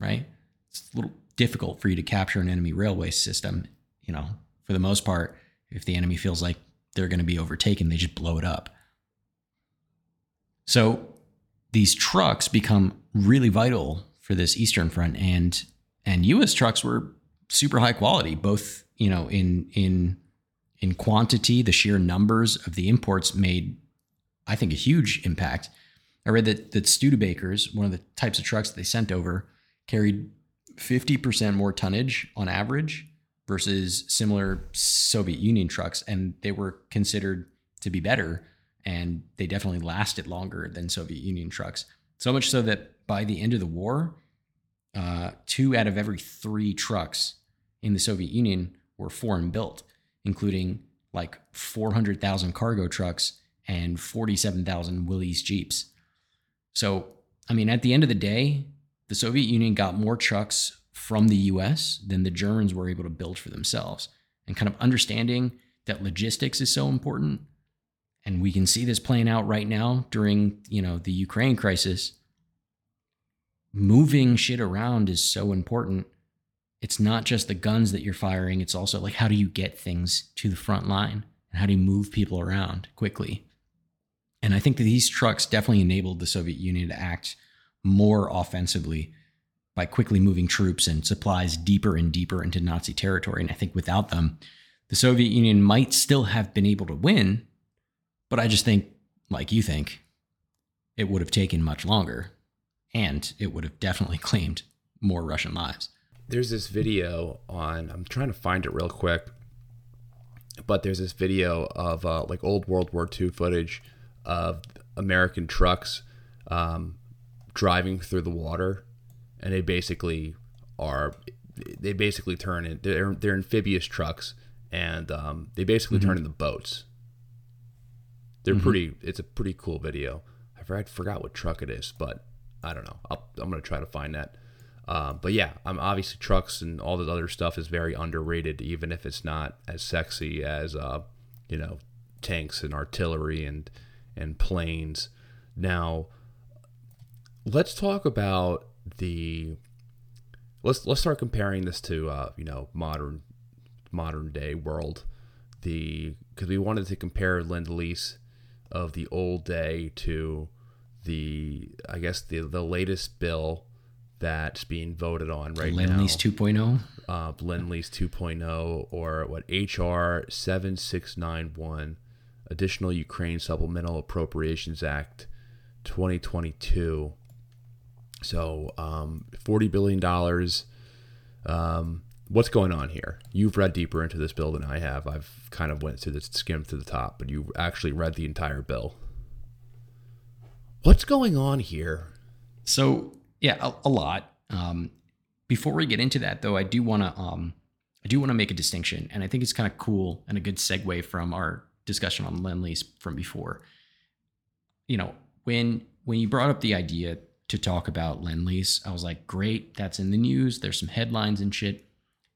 right? It's a little difficult for you to capture an enemy railway system you know for the most part if the enemy feels like they're going to be overtaken they just blow it up. So these trucks become really vital for this Eastern Front, and and U.S. trucks were super high quality, both you know in in in quantity, the sheer numbers of the imports made, I think, a huge impact. I read that that Studebakers, one of the types of trucks that they sent over, carried 50% more tonnage on average versus similar Soviet Union trucks, and they were considered to be better, and they definitely lasted longer than Soviet Union trucks. So much so that by the end of the war, uh, two out of every three trucks in the Soviet Union were foreign built, including like 400,000 cargo trucks and 47,000 Willys Jeeps. So, I mean, at the end of the day, the Soviet Union got more trucks from the US than the Germans were able to build for themselves. And kind of understanding that logistics is so important. And we can see this playing out right now during, you know, the Ukraine crisis moving shit around is so important. It's not just the guns that you're firing, it's also like how do you get things to the front line and how do you move people around quickly. And I think that these trucks definitely enabled the Soviet Union to act more offensively by quickly moving troops and supplies deeper and deeper into Nazi territory. And I think without them, the Soviet Union might still have been able to win, but I just think, like you think, it would have taken much longer and it would have definitely [LAUGHS] claimed more Russian lives. There's this video on, I'm trying to find it real quick, but there's this video of uh, like old World War II footage of American trucks um, driving through the water, and they basically are, they basically turn in, they're, they're amphibious trucks, and um, they basically mm-hmm. turn into boats. They're mm-hmm. pretty, it's a pretty cool video. I forgot, forgot what truck it is, but I don't know. i am gonna try to find that. Um, but yeah, I'm obviously trucks and all this other stuff is very underrated, even if it's not as sexy as uh, you know, tanks and artillery and and planes. Now, let's talk about the let's let's start comparing this to uh, you know modern modern day world. The because we wanted to compare lend lease of the old day to the I guess the the latest bill that's being voted on right Lend now. Lease 2.0. uh, Lend Lease 2.0 or what HR 7691 Additional Ukraine Supplemental Appropriations Act 2022. So um, 40 billion dollars. Um, what's going on here? You've read deeper into this bill than I have. I've kind of went through the skimmed to the top, but you actually read the entire bill. What's going on here? So yeah, a, a lot. Um, before we get into that, though, I do want to um, I do want to make a distinction, and I think it's kind of cool and a good segue from our discussion on lend lease from before. You know, when when you brought up the idea to talk about lend lease, I was like, great, that's in the news. There's some headlines and shit,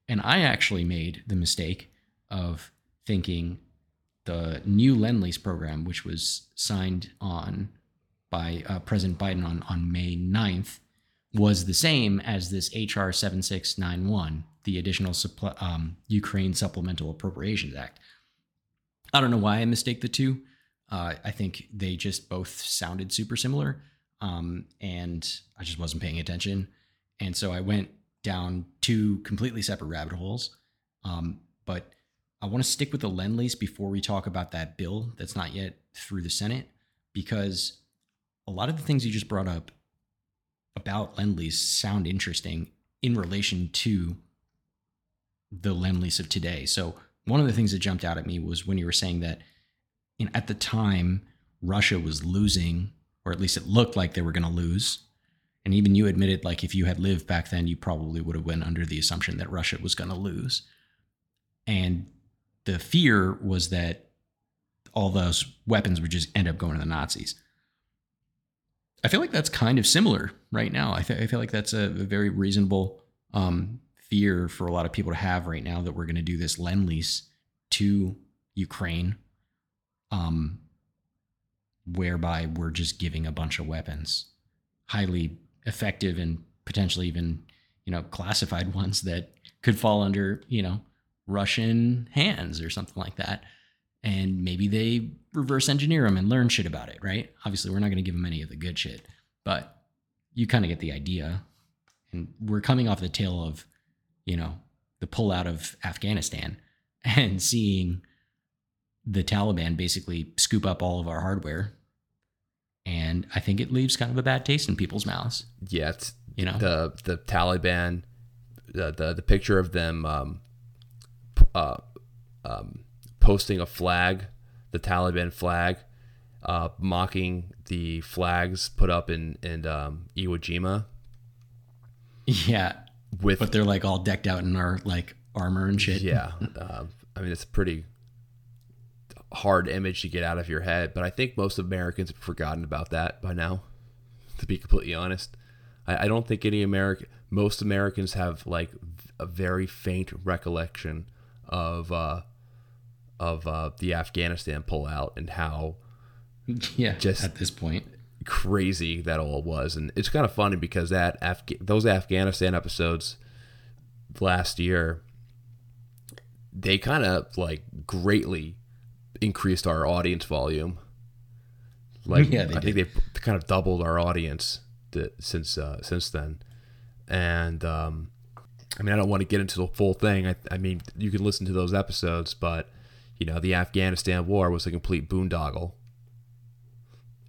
and I actually made the mistake of thinking the new lend lease program, which was signed on by uh, President Biden on, on May 9th, was the same as this HR 7691, the additional supply, um, Ukraine Supplemental Appropriations Act. I don't know why I mistake the two. Uh, I think they just both sounded super similar. Um, and I just wasn't paying attention. And so I went down two completely separate rabbit holes. Um, but I want to stick with the lend lease before we talk about that bill that's not yet through the Senate, because a lot of the things you just brought up about lend lease sound interesting in relation to the lend lease of today. So one of the things that jumped out at me was when you were saying that you know, at the time Russia was losing, or at least it looked like they were going to lose. And even you admitted, like if you had lived back then, you probably would have went under the assumption that Russia was going to lose. And the fear was that all those weapons would just end up going to the Nazis. I feel like that's kind of similar right now. I, th- I feel like that's a, a very reasonable um, fear for a lot of people to have right now that we're going to do this lend lease to Ukraine, um, whereby we're just giving a bunch of weapons, highly effective and potentially even you know classified [LAUGHS] ones that could fall under you know Russian hands or something like that. And maybe they reverse engineer them and learn shit about it, right? Obviously, we're not going to give them any of the good shit, but you kind of get the idea. And we're coming off the tail of, you know, the pullout of Afghanistan [LAUGHS] and seeing the Taliban basically scoop up all of our hardware. And I think it leaves kind of a bad taste in people's mouths. Yeah, You know? the the Taliban, the the, the picture of them um, uh, um, posting a flag, the Taliban flag, uh, mocking the flags put up in in um, Iwo Jima Yeah. with But they're like all decked out in our like armor and shit. yeah. Uh, [LAUGHS] I mean, it's a pretty hard image to get out of your head, but I think most Americans have forgotten about that by now. To be completely honest, I, I don't think any American, most Americans have like a very faint recollection of uh, of uh, the Afghanistan pullout and how [LAUGHS] Yeah. Just- at this point. crazy that all was, and it's kind of funny because that Afga- those Afghanistan episodes last year, they kind of like greatly increased our audience volume. [LAUGHS] Like, Yeah, they I think they've kind of doubled our audience th- since uh, since then, and um, I mean, I don't want to get into the full thing. I, I mean, you can listen to those episodes, but you know, the Afghanistan war was a complete boondoggle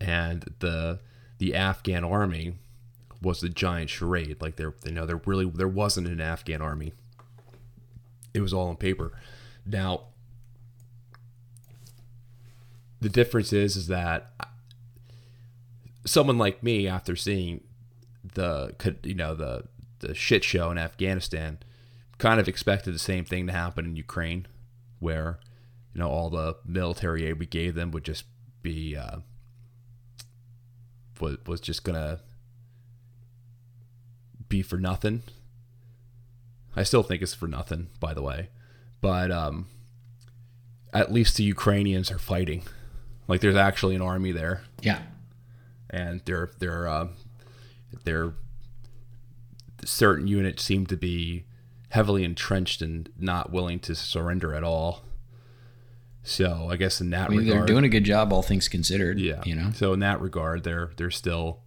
and the the Afghan army was a giant charade. Like there, you know, there really there wasn't an Afghan army. It was all on paper. Now, the difference is is that someone like me, after seeing the you know the the shit show in Afghanistan, kind of expected the same thing to happen in Ukraine, where you know all the military aid we gave them would just be uh, was was just gonna be for nothing. I still think it's for nothing, by the way. But um, at least the Ukrainians are fighting. Like there's actually an army there, Yeah. and they're they're uh, they're certain units seem to be heavily entrenched and not willing to surrender at all. So I guess in that I mean, regard, they're doing a good job, all things considered. yeah. You know? So in that regard, they're they're still,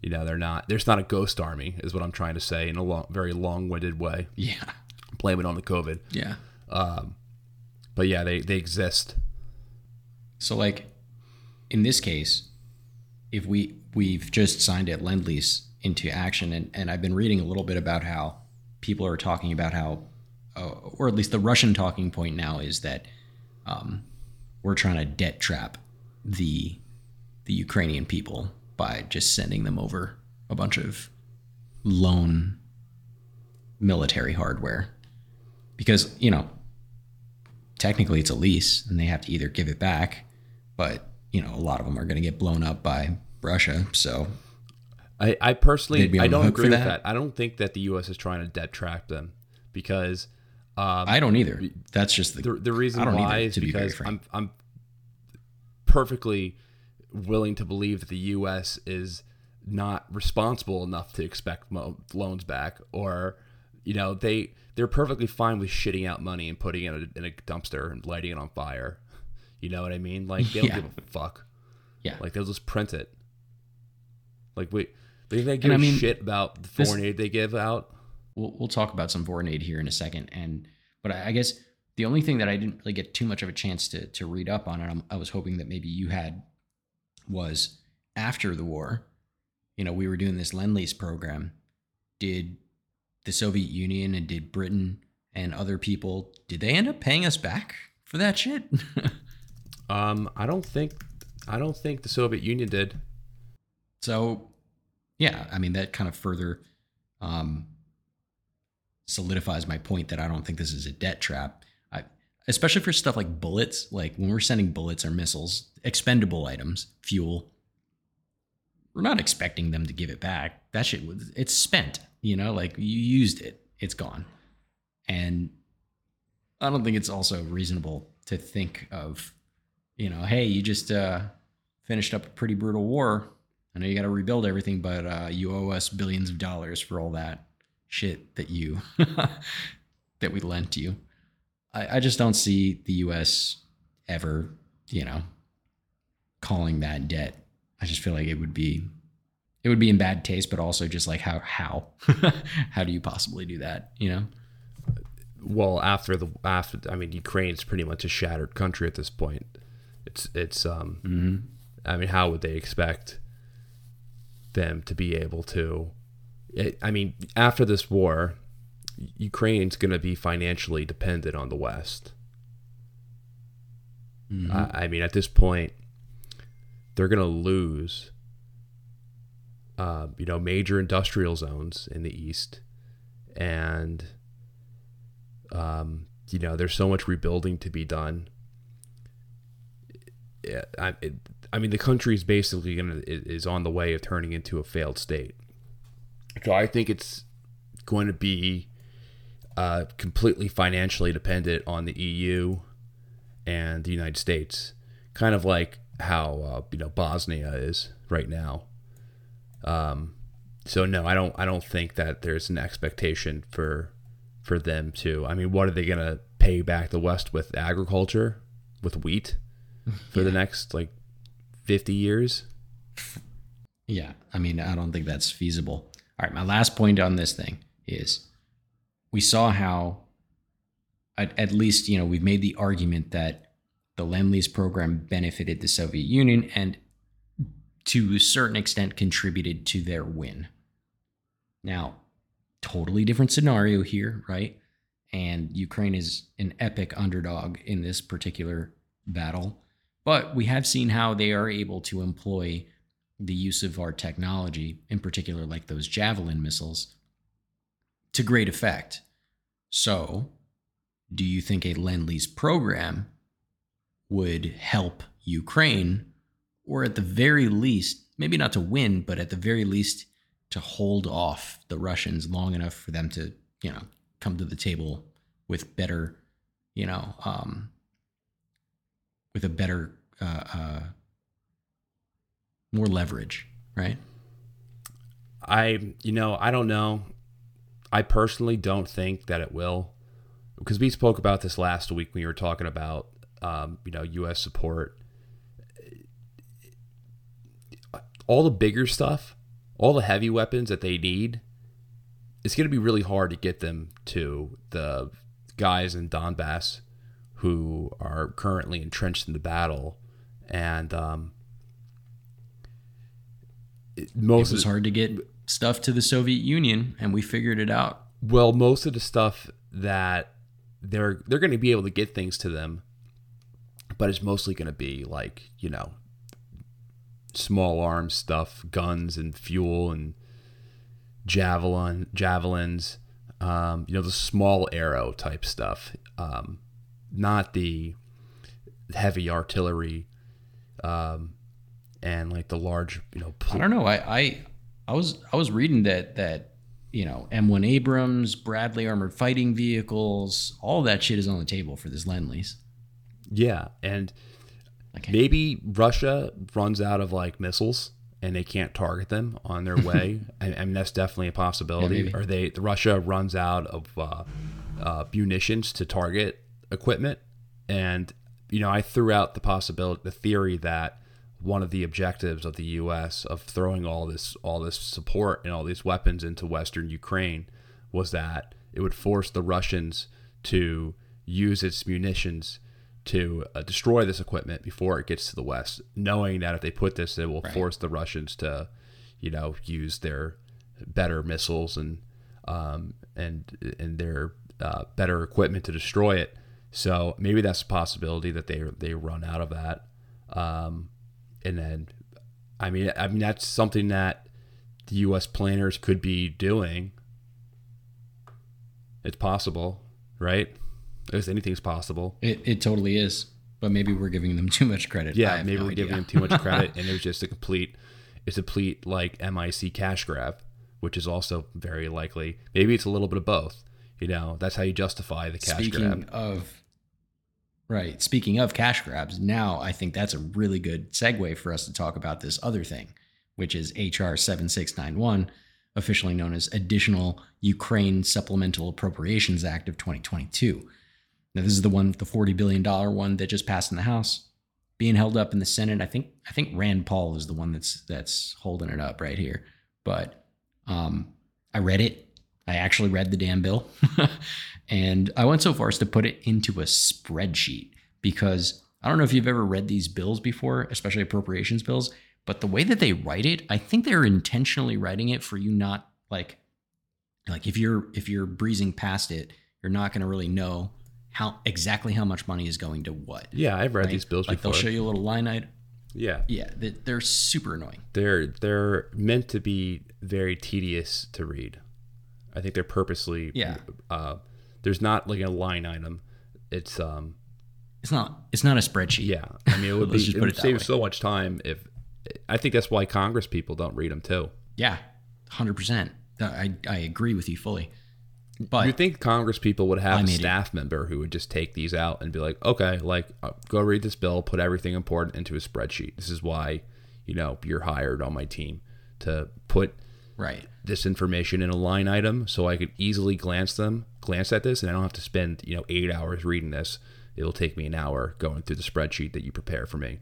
you know, they're not. There's not a ghost army, is what I'm trying to say in a long, very long-winded way. Yeah. Blame it on the COVID, Yeah. Um, but yeah, they they exist. So like in this case, if we we've just signed a lend lease into action. And, and I've been reading a little bit about how people are talking about how uh, or at least the Russian talking point now is that um, we're trying to debt trap the the Ukrainian people by just sending them over a bunch of loan military hardware. Because you know technically it's a lease and they have to either give it back but you know a lot of them are going to get blown up by russia. So I, I personally They'd be on I don't agree with that? that. I don't think that the U.S. is trying to debt trap them because um, i don't either that's just the, the, the reason I don't why either, is be because. I'm I'm perfectly willing to believe that the U.S. is not responsible enough to expect mo- loans back, or you know they they're perfectly fine with shitting out money and putting it in a, in a dumpster and lighting it on fire. You know what I mean? Like they don't Yeah. give a fuck. yeah Like they'll just print it. Like wait, they they give I a mean, shit about the this- foreign aid they give out. we'll, we'll talk about some foreign aid here in a second and but I, I guess the only thing that i didn't really get too much of a chance to, to read up on and I'm, i was hoping that maybe you had was after the war you know we were doing this lend lease program did the soviet union and did britain and other people did they end up paying us back for that shit [LAUGHS] Um, I don't think I don't think the Soviet Union did. So, yeah, I mean that kind of further um, solidifies my point that I don't think this is a debt trap. I, especially for stuff like bullets, like when we're sending bullets or missiles, expendable items, fuel. We're not expecting them to give it back. That shit it's spent. You know, like you used it, it's gone, and I don't think it's also reasonable to think of, you know, hey, you just uh, finished up a pretty brutal war. I know you got to rebuild everything, but uh, you owe us billions of dollars for all that shit that you [LAUGHS] that we lent you. I, I just don't see the U.S. ever, you know, calling that debt. I just feel like it would be it would be in bad taste, but also just like how how [LAUGHS] how do you possibly do that? You know? Well, after the after I mean Ukraine's pretty much a shattered country at this point. It's it's um I mean how would they expect them to be able to I mean after this war Ukraine's going to be financially dependent on the West. I, I mean at this point they're going to lose uh, you know major industrial zones in the east and um, you know, there's so much rebuilding to be done. Yeah, I, it, I mean, the country is basically gonna is on the way of turning into a failed state. So I think it's going to be uh, completely financially dependent on the EU and the United States, kind of like how uh, you know Bosnia is right now. Um, so no, I don't. I don't think that there's an expectation for for them to. I mean, what are they gonna pay back the West with agriculture, with wheat, for the next like fifty years? Yeah, I mean, I don't think that's feasible. All right, my last point on this thing is we saw how, at, at least, you know, we've made the argument that the Lend Lease program benefited the Soviet Union and to a certain extent contributed to their win. Now, totally different scenario here, right? And Ukraine is an epic underdog in this particular battle. But we have seen how they are able to employ the use of our technology, in particular, like those Javelin missiles, to great effect. So, do you think a Lend Lease program would help Ukraine, or at the very least, maybe not to win, but at the very least, to hold off the Russians long enough for them to, you know, come to the table with better, you know, um, with a better, uh, uh, more leverage, right? I, you know, I don't know. I personally don't think that it will, because we spoke about this last week when you were talking about, um, you know, U.S. support. All the bigger stuff, all the heavy weapons that they need, it's going to be really hard to get them to the guys in Donbass who are currently entrenched in the battle, and um, most it was of, hard to get stuff to the Soviet Union, and we figured it out. Well, most of the stuff that they're they're going to be able to get things to them, but it's mostly going to be like you know small arms stuff, guns and fuel and javelin javelins, um, you know the small arrow type stuff, um, not the heavy artillery. Um, and like the large, you know. Pl- I don't know. I, I I was I was reading that that you know M1 Abrams, Bradley armored fighting vehicles, all that shit is on the table for this lend lease. Yeah, and okay. maybe Russia runs out of like missiles and they can't target them on their [LAUGHS] way. I, I mean, that's definitely a possibility. Yeah, or they Russia runs out of uh, uh, munitions to target equipment, and you know I threw out the possibility, the theory that one of the objectives of the U.S. of throwing all this all this support and all these weapons into Western Ukraine was that it would force the Russians to use its munitions to uh, destroy this equipment before it gets to the West, knowing that if they put this, it will right. force the Russians to, you know, use their better missiles and um, and and their uh, better equipment to destroy it. So maybe that's a possibility that they they run out of that. Um, and then I mean I mean that's something that the U.S. planners could be doing. It's possible, right? If anything's possible. It it totally is, but maybe we're giving them [LAUGHS] too much credit. Yeah, maybe no we're idea. giving them too much [LAUGHS] credit, and it was just a complete, it's a complete like MIC cash grab, which is also very likely. Maybe it's a little bit of both. You know, that's how you justify the cash Speaking grab. of Right. Speaking of cash grabs, now I think that's a really good segue for us to talk about this other thing, which is HR 7691, officially known as Additional Ukraine Supplemental Appropriations Act of 2022. Now, this is the one, the $40 billion one one that just passed in the House, being held up in the Senate. I think I think Rand Paul is the one that's that's holding it up right here. But um, I read it. I actually read the damn bill. [LAUGHS] And I went so far as to put it into a spreadsheet because I don't know if you've ever read these bills before, especially appropriations bills, but the way that they write it, I think they're intentionally writing it for you not like like if you're if you're breezing past it, you're not going to really know how exactly how much money is going to what. Yeah, I've read right? these bills like before. They'll show you a little line item. Yeah, yeah, they're super annoying. They're they're meant to be very tedious to read. I think they're purposely yeah. Uh, there's not like a line item. It's um, it's not it's not a spreadsheet. Yeah, I mean it would [LAUGHS] be it would save so much time if. I think that's why Congress people don't read them too. Yeah, hundred percent. I I agree with you fully. But you think Congress people would have a staff it. member who would just take these out and be like, okay, like uh, go read this bill, put everything important into a spreadsheet. This is why, you know, you're hired on my team to put right. this information in a line item so I could easily glance them glance at this and I don't have to spend you know eight hours reading this. It'll take me an hour going through the spreadsheet that you prepare for me.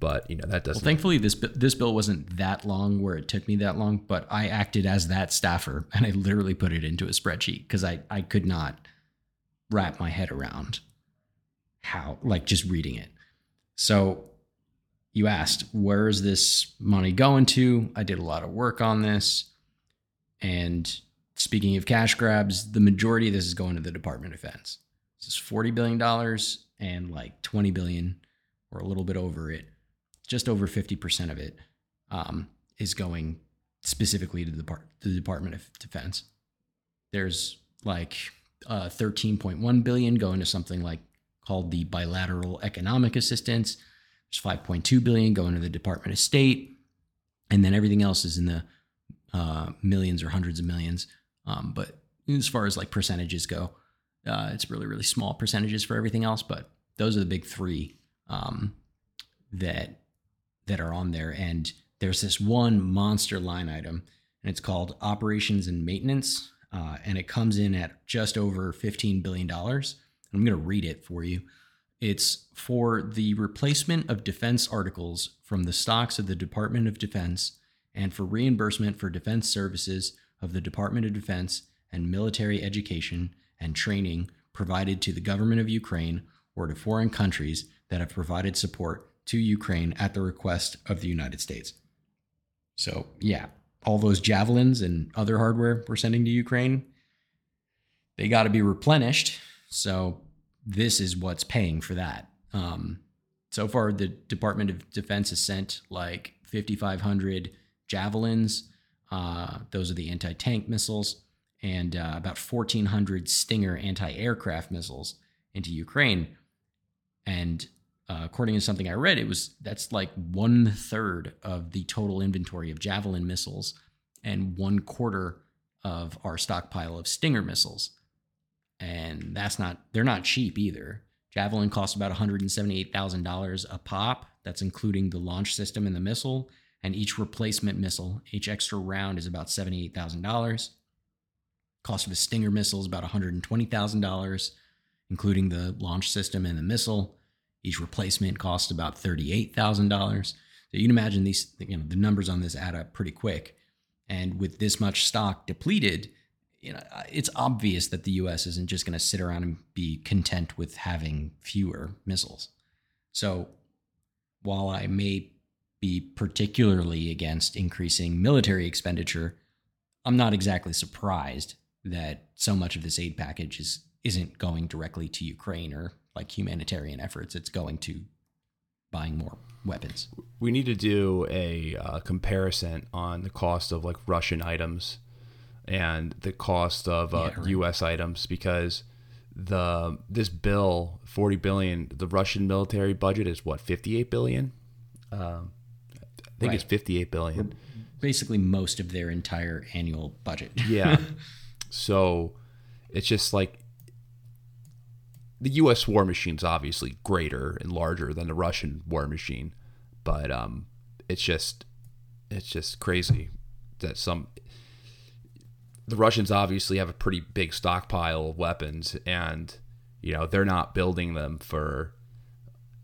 But you know that doesn't well thankfully this this bill wasn't that long where it took me that long but I acted as that staffer [LAUGHS] and I literally put it into a spreadsheet because I I could not wrap my head around how like just reading it. So you asked, where is this money going to? I did a lot of work on this. And speaking of cash grabs, the majority of this is going to the Department of Defense. This is $40 billion and like 20 billion or a little bit over it. Just over 50% of it um, is going specifically to the, Depart- the Department of Defense. There's like uh, 13.1 billion going to something like called the bilateral economic assistance there's 5.2 billion going to the Department of State, and then everything else is in the uh, millions or hundreds of millions. Um, but as far as like percentages go, uh, it's really really small percentages for everything else. But those are the big three um, that that are on there, and there's this one monster line item, and it's called operations and maintenance, uh, and it comes in at just over fifteen billion dollars. I'm going to read it for you. It's for the replacement of defense articles from the stocks of the Department of Defense and for reimbursement for defense services of the Department of Defense and military education and training provided to the government of Ukraine or to foreign countries that have provided support to Ukraine at the request of the United States. So, yeah, all those javelins and other hardware we're sending to Ukraine, they got to be replenished. So, this is what's paying for that. Um, so far, the Department of Defense has sent like 5,500 javelins. Uh, those are the anti tank missiles, and uh, about 1,400 Stinger anti aircraft missiles into Ukraine. And uh, according to something I read, it was that's like one third of the total inventory of javelin missiles and one quarter of our stockpile of Stinger missiles. And that's not, they're not cheap either. Javelin costs about $178,000 a pop. That's including the launch system and the missile. And each replacement missile, each extra round is about $78,000. Cost of a Stinger missile is about $120,000, including the launch system and the missile. Each replacement costs about $38,000. So you can imagine these, you know, the numbers on this add up pretty quick. And with this much stock depleted, you know, it's obvious that the U.S. isn't just going to sit around and be content with having fewer missiles. So, while I may be particularly against increasing military expenditure, I'm not exactly surprised that so much of this aid package is isn't going directly to Ukraine or like humanitarian efforts. It's going to buying more weapons. We need to do a uh, comparison on the cost of like Russian items and the cost of uh, yeah, right. U.S. items because the this bill 40 billion the Russian military budget is what 58 billion. Um, I think right. it's 58 billion. Basically, most of their entire annual budget. [LAUGHS] yeah. So it's just like the U.S. war machine is obviously greater and larger than the Russian war machine, but um, it's just it's just crazy that some the Russians obviously have a pretty big stockpile of weapons, and you know they're not building them for,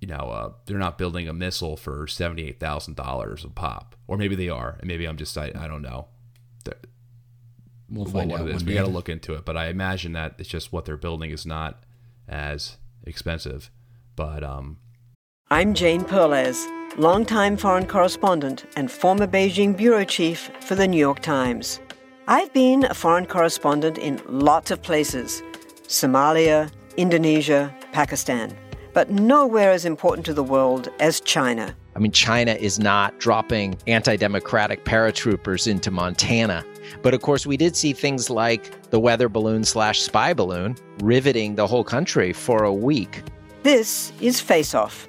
you know, uh, they're not building a missile for seventy eight thousand dollars a pop, or maybe they are, and maybe I'm just I, I don't know. They're, we'll find out. We got to look into it, but I imagine that it's just what they're building is not as expensive. But um, I'm Jane Perlez, longtime foreign correspondent and former Beijing bureau chief for the New York Times. I've been a foreign correspondent in lots of places Somalia, Indonesia, Pakistan, but nowhere as important to the world as China. I mean, China is not dropping anti democratic paratroopers into Montana. But of course, we did see things like the weather balloon slash spy balloon riveting the whole country for a week. This is Face Off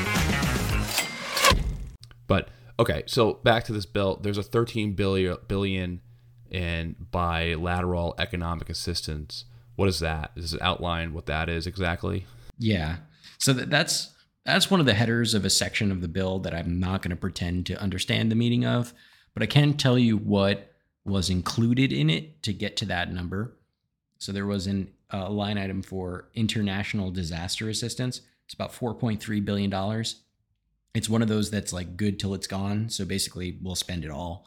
But okay, so back to this bill. There's a 13 billion billion in bilateral economic assistance. What is that? Does it outline what that is exactly? Yeah. So that's that's one of the headers of a section of the bill that I'm not going to pretend to understand the meaning of, but I can tell you what was included in it to get to that number. So there was an, a line item for international disaster assistance. It's about 4.3 billion dollars It's one of those that's like good till it's gone. So basically, we'll spend it all.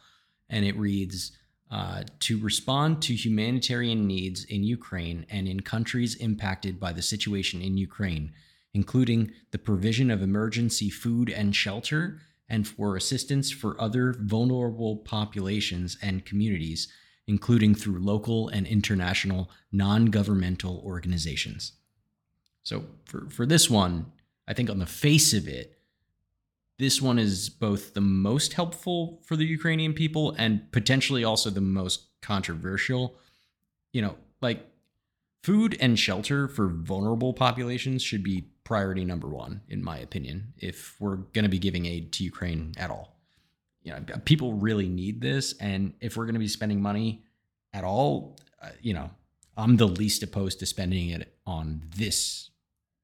And it reads uh, to respond to humanitarian needs in Ukraine and in countries impacted by the situation in Ukraine, including the provision of emergency food and shelter, and for assistance for other vulnerable populations and communities, including through local and international non governmental organizations. So, for, for this one, I think on the face of it, this one is both the most helpful for the Ukrainian people and potentially also the most controversial. You know, like food and shelter for vulnerable populations should be priority number one, in my opinion, if we're going to be giving aid to Ukraine at all. You know, people really need this. And if we're going to be spending money at all, uh, you know, I'm the least opposed to spending it on this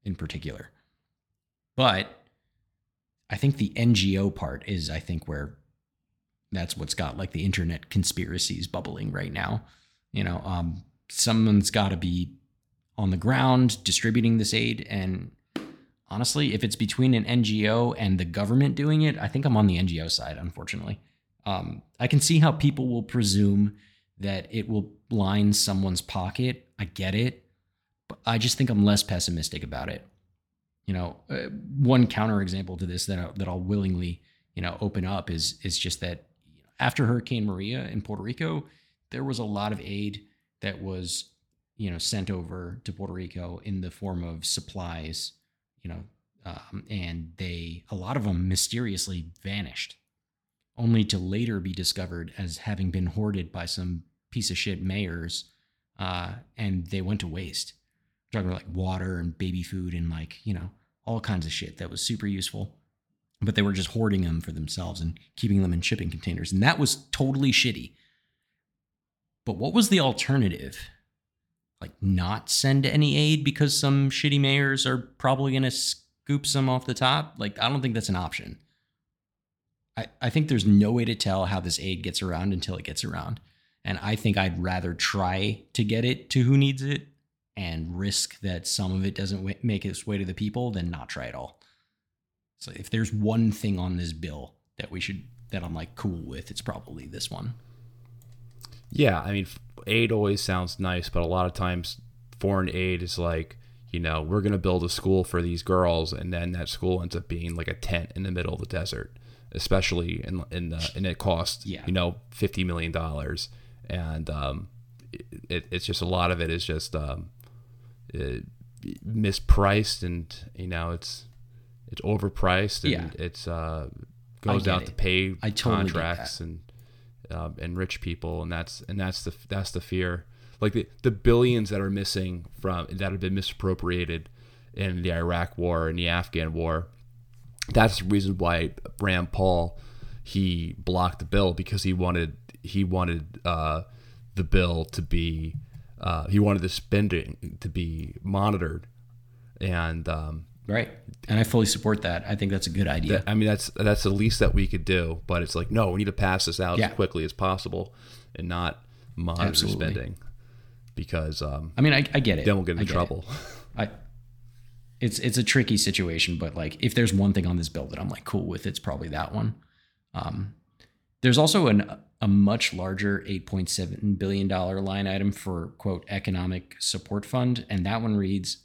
in particular. But I think the NGO part is, I think, where that's what's got like the internet conspiracies bubbling right now. You know, um, someone's got to be on the ground distributing this aid. And honestly, if it's between an NGO and the government doing it, I think I'm on the NGO side, unfortunately. Um, I can see how people will presume that it will line someone's pocket. I get it. But I just think I'm less pessimistic about it you know, uh, one counterexample to this that I, that I'll willingly, you know, open up is is just that after Hurricane Maria in Puerto Rico, there was a lot of aid that was, you know, sent over to Puerto Rico in the form of supplies, you know, um, and they a lot of them mysteriously vanished, only to later be discovered as having been hoarded by some piece of shit mayors, uh, and they went to waste talking about like water and baby food and like, you know, all kinds of shit that was super useful. But they were just hoarding them for themselves and keeping them in shipping containers. And that was totally shitty. But what was the alternative? Like, not send any aid because some shitty mayors are probably going to scoop some off the top? Like, I don't think that's an option. I, I think there's no way to tell how this aid gets around until it gets around. And I think I'd rather try to get it to who needs it and risk that some of it doesn't make its way to the people, then not try at all. So if there's one thing on this bill that we should that I'm like cool with, it's probably this one. Yeah, I mean, aid always sounds nice, but a lot of times foreign aid is like, you know, we're going to build a school for these girls, and then that school ends up being like a tent in the middle of the desert, especially in in the and it costs yeah. you know fifty million dollars, and um, it, it's just a lot of it is just um, uh, mispriced and you know it's it's overpriced and yeah. it's uh, goes out it. to pay I totally contracts and uh, and rich people and that's and that's the that's the fear like the the billions that are missing from that have been misappropriated in the Iraq war and the Afghan war that's the reason why Rand Paul he blocked the bill because he wanted he wanted uh, the bill to be uh, he wanted the spending to be monitored, and um, right. And I fully support that. I think that's a good idea. That, I mean, that's that's the least that we could do. But it's like, no, we need to pass this out yeah. as quickly as possible, and not monitor Absolutely. spending, because um, I mean, I, I get it. Then we'll get in trouble. I it's it's a tricky situation, but like if there's one thing on this bill that I'm like cool with, it's probably that one. Um, there's also an a much larger $8.7 billion line item for, quote, economic support fund. And that one reads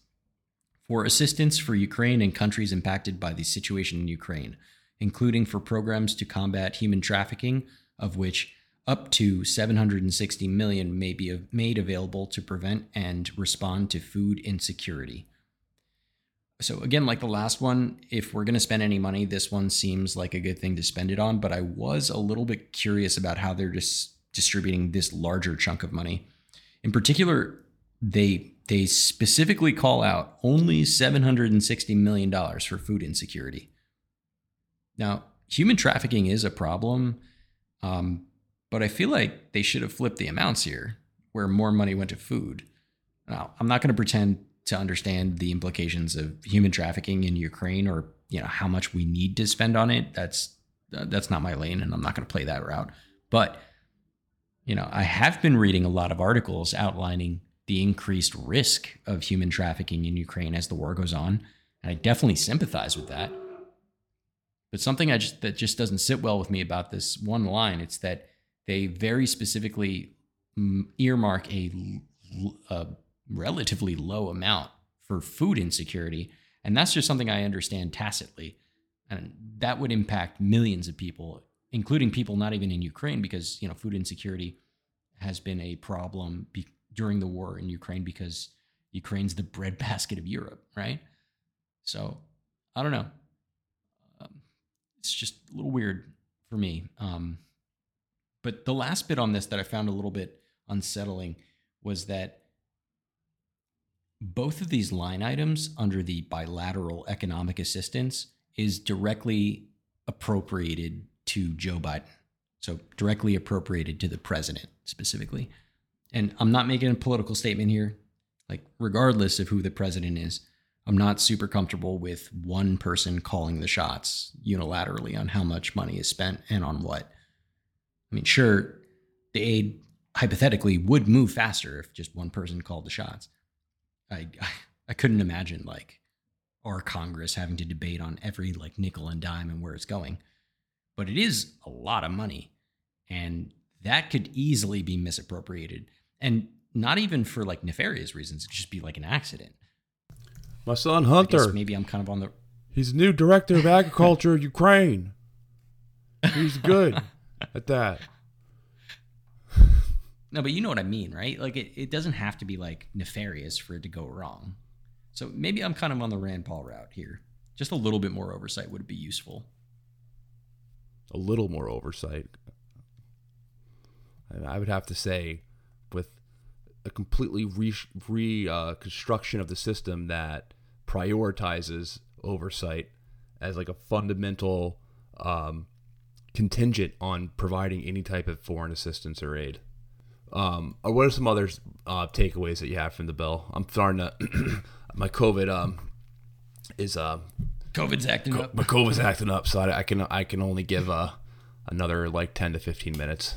For assistance for Ukraine and countries impacted by the situation in Ukraine, including for programs to combat human trafficking, of which up to 760 million may be made available to prevent and respond to food insecurity. So again, like the last one, if we're going to spend any money, this one seems like a good thing to spend it on. But I was a little bit curious about how they're just distributing this larger chunk of money. In particular, they they specifically call out only 760 million dollars for food insecurity. Now, human trafficking is a problem, um, but I feel like they should have flipped the amounts here, where more money went to food. Now, I'm not going to pretend to understand the implications of human trafficking in Ukraine or you know how much we need to spend on it. That's that's not my lane, and I'm not going to play that route. But you know, I have been reading a lot of articles outlining the increased risk of human trafficking in Ukraine as the war goes on, and I definitely sympathize with that. But something I just that just doesn't sit well with me about this one line, it's that they very specifically mm, earmark a, a relatively low amount for food insecurity, and that's just something I understand tacitly, and that would impact millions of people, including people not even in Ukraine, because you know food insecurity has been a problem be- during the war in Ukraine because Ukraine's the [LAUGHS] breadbasket of Europe, right? So I don't know. Um, it's just a little weird for me. Um, but the last bit on this that I found a little bit unsettling was that both of these line items under the bilateral economic assistance is directly appropriated to Joe Biden. So directly appropriated to the president specifically. And I'm not making a political statement here. Like, regardless of who the president is, I'm not super comfortable with one person calling the shots unilaterally on how much money is spent and on what. I mean, sure, the aid hypothetically would move faster if just one person called the shots. I [LAUGHS] I couldn't imagine like our Congress having to debate on every like nickel and dime and where it's going. But it is a lot of money. And that could easily be misappropriated. And not even for like nefarious reasons. It could just be like an accident. My son Hunter. maybe I'm kind of on the He's new director of agriculture Ukraine. He's good [LAUGHS] at that. No, but you know what I mean, right? Like it, it doesn't have to be like nefarious for it to go wrong. So maybe I'm kind of on the Rand Paul route here. Just a little bit more oversight would be useful. A little more oversight. And I would have to say, with a completely re- reconstruction of the system that prioritizes oversight as like a fundamental um, contingent on providing any type of foreign assistance or aid. Um, or what are some other uh, takeaways that you have from the bill? I'm starting to [CLEARS THROAT] my COVID um, is uh, COVID's acting co- up. my COVID's acting up, so I, I can I can only give uh, another like 10 to 15 minutes.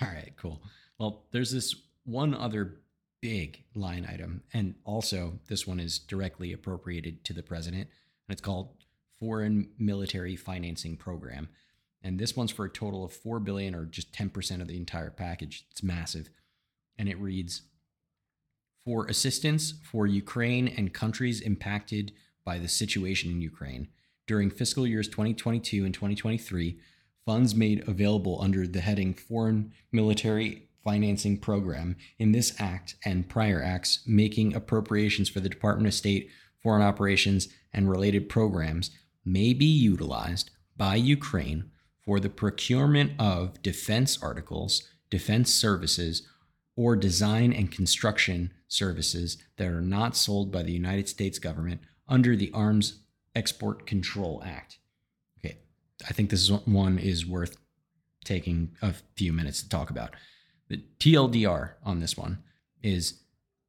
All right, cool. Well, there's this one other big line item, and also this one is directly appropriated to the president, and it's called Foreign Military Financing Program. And this one's for a total of four billion, or just 10% of the entire package. It's massive, and it reads: for assistance for Ukraine and countries impacted by the situation in Ukraine during fiscal years 2022 and 2023 funds made available under the heading Foreign Military Financing Program in this act and prior acts making appropriations for the Department of State, foreign operations, and related programs may be utilized by Ukraine for the procurement of defense articles, defense services, or design and construction services that are not sold by the United States government under the Arms Export Control Act. Okay, I think this one is worth taking a few minutes to talk about. The TLDR on this one is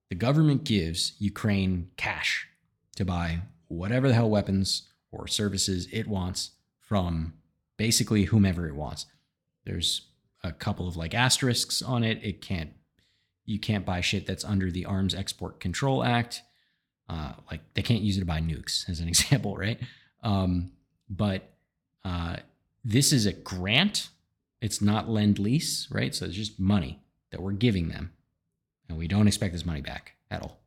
the government gives Ukraine cash to buy whatever the hell weapons or services it wants from basically whomever it wants. There's a couple of like asterisks on it. It can't you can't buy shit that's under the Arms Export Control Act. Uh, like they can't use it to buy nukes, as an [LAUGHS] example, right? Um, but uh, this is a grant. It's not lend lease, right? So it's just money that we're giving them, and we don't expect this money back at all.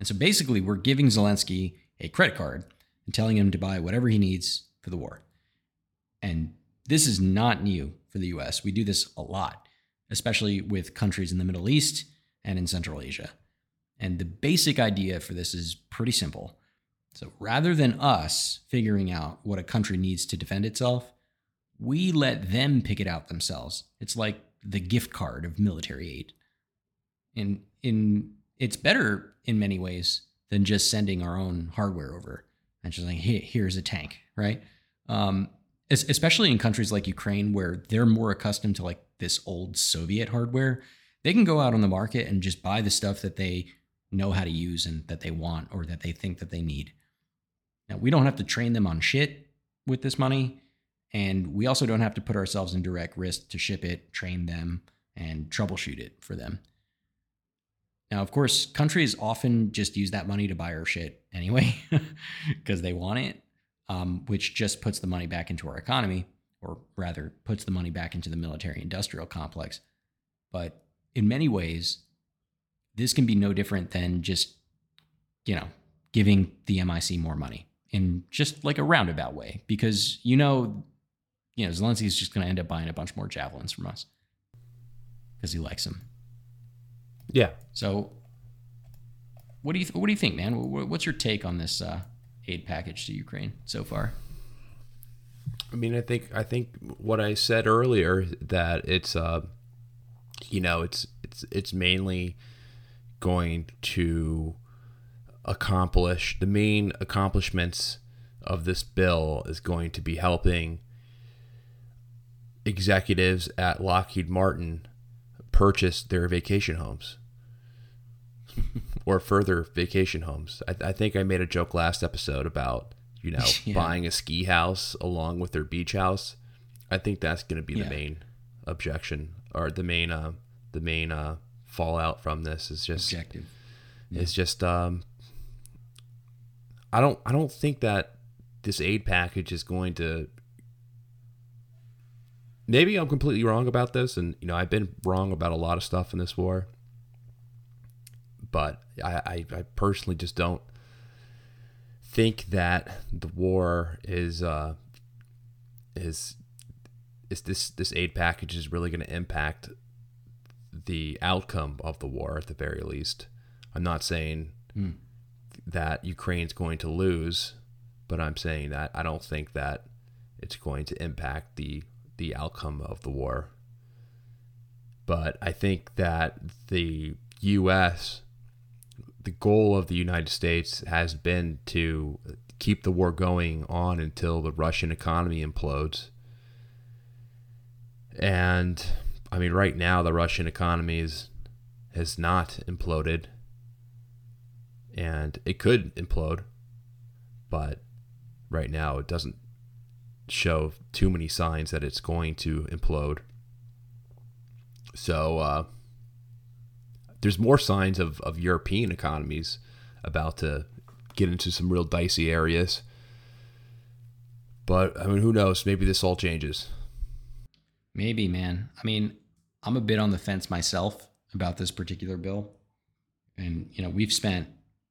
And so basically, we're giving Zelensky a credit card and telling him to buy whatever he needs for the war. And this is not new for the US. We do this a lot, especially with countries in the Middle East and in Central Asia. And the basic idea for this is pretty simple. So rather than us figuring out what a country needs to defend itself, we let them pick it out themselves. It's like the gift card of military aid. And in it's better in many ways than just sending our own hardware over and just like Here, here's a tank, right? Um, especially in countries like Ukraine where they're more accustomed to like this old Soviet hardware, they can go out on the market and just buy the stuff that they know how to use and that they want or that they think that they need. Now, we don't have to train them on shit with this money, and we also don't have to put ourselves in direct risk to ship it, train them, and troubleshoot it for them. Now, of course, countries often just use that money to buy our shit anyway [LAUGHS] because they want it. Um, which just puts the money back into our economy, or rather, puts the money back into the military industrial complex. But in many ways, this can be no different than just, you know, giving the MIC more money in just like a roundabout way, because you know, you know, Zelensky's just going to end up buying a bunch more javelins from us because he likes them. Yeah. So, what do you what do you think, man? What's your take on this uh, aid package to Ukraine so far? I mean, I think I think what I said earlier that it's uh, you know, it's it's it's mainly going to accomplish the main accomplishments of this bill is going to be helping executives at Lockheed Martin purchase their vacation homes [LAUGHS] or further vacation homes. I, I, think I made a joke last episode about you know [LAUGHS] yeah. buying a ski house along with their beach house. I think that's going to be yeah. the main objection or the main uh, the main uh, fallout from this is just objective. Yeah. It's just um, I don't I don't think that this aid package is going to maybe I'm completely wrong about this, and you know I've been wrong about a lot of stuff in this war. But I, I, I personally just don't think that the war is uh, is is this this aid package is really going to impact the outcome of the war at the very least. I'm not saying mm. that Ukraine's going to lose, but I'm saying that I don't think that it's going to impact the the outcome of the war. But I think that the U.S., the goal of the United States has been to keep the war going on until the Russian economy implodes. And I mean, right now, the Russian economy is, has not imploded. And it could implode. But right now, it doesn't show too many signs that it's going to implode. So uh, there's more signs of, of European economies about to get into some real dicey areas. But I mean, who knows? Maybe this all changes. Maybe, man. I mean, I'm a bit on the fence myself about this particular bill. And, you know, we've spent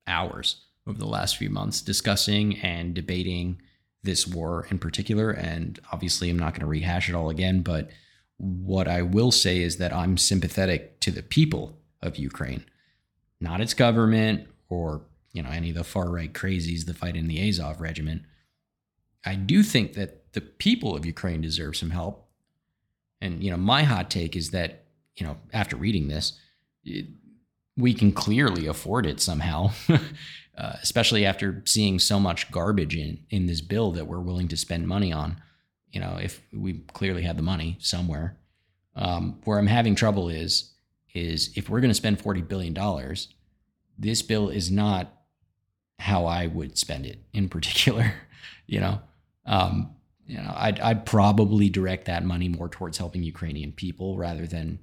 hours over the last few months discussing and debating this war in particular. And obviously, I'm not going to rehash it all again. But what I will say is that I'm sympathetic to the people of Ukraine, not its government or you know any of the far right crazies that fight in the Azov regiment. I do think that the people of Ukraine deserve some help. And you know, my hot take is that you know after reading this, it, we can clearly afford it somehow. [LAUGHS] uh, especially after seeing so much garbage in in this bill that we're willing to spend money on. You know, if we clearly have the money somewhere. Um, where I'm having trouble is is if we're going to spend forty billion dollars, this bill is not how I would spend it in particular. [LAUGHS] you know, um, you know, I'd, I'd probably direct that money more towards helping Ukrainian people rather than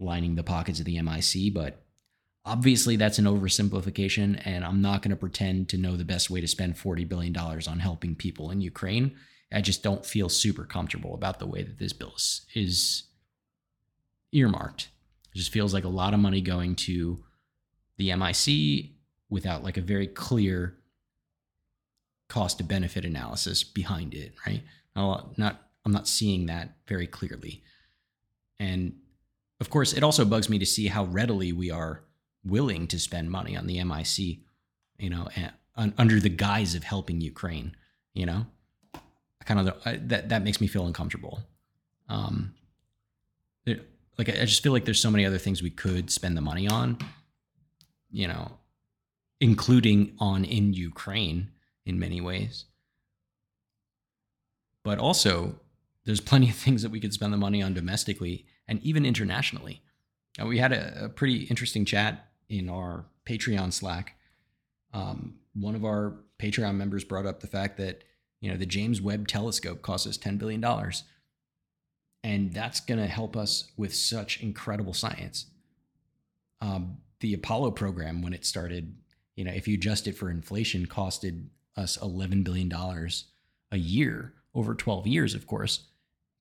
lining the pockets of the MIC. But Obviously, that's an oversimplification, and I'm not going to pretend to know the best way to spend $40 billion on helping people in Ukraine. I just don't feel super comfortable about the way that this bill is, is earmarked. It just feels like a lot of money going to the MIC without like a very clear cost to benefit analysis behind it, right? I'll not I'm not seeing that very clearly. And of course, it also bugs me to see how readily we are willing to spend money on the MIC, you know, under the guise of helping Ukraine, you know, kind of I, that that makes me feel uncomfortable. Um, like I just feel like there's so many other things we could spend the money on, you know, including on in Ukraine in many ways. But also, there's plenty of things that we could spend the money on domestically and even internationally. Uh, we had a, a, pretty interesting chat in our Patreon Slack, um, one of our Patreon members brought up the fact that you know the James Webb Telescope costs us ten billion dollars, and that's going to help us with such incredible science. Um, the Apollo program, when it started, you know, if you adjust it for inflation, costed us eleven billion dollars a year over 12 years, of course.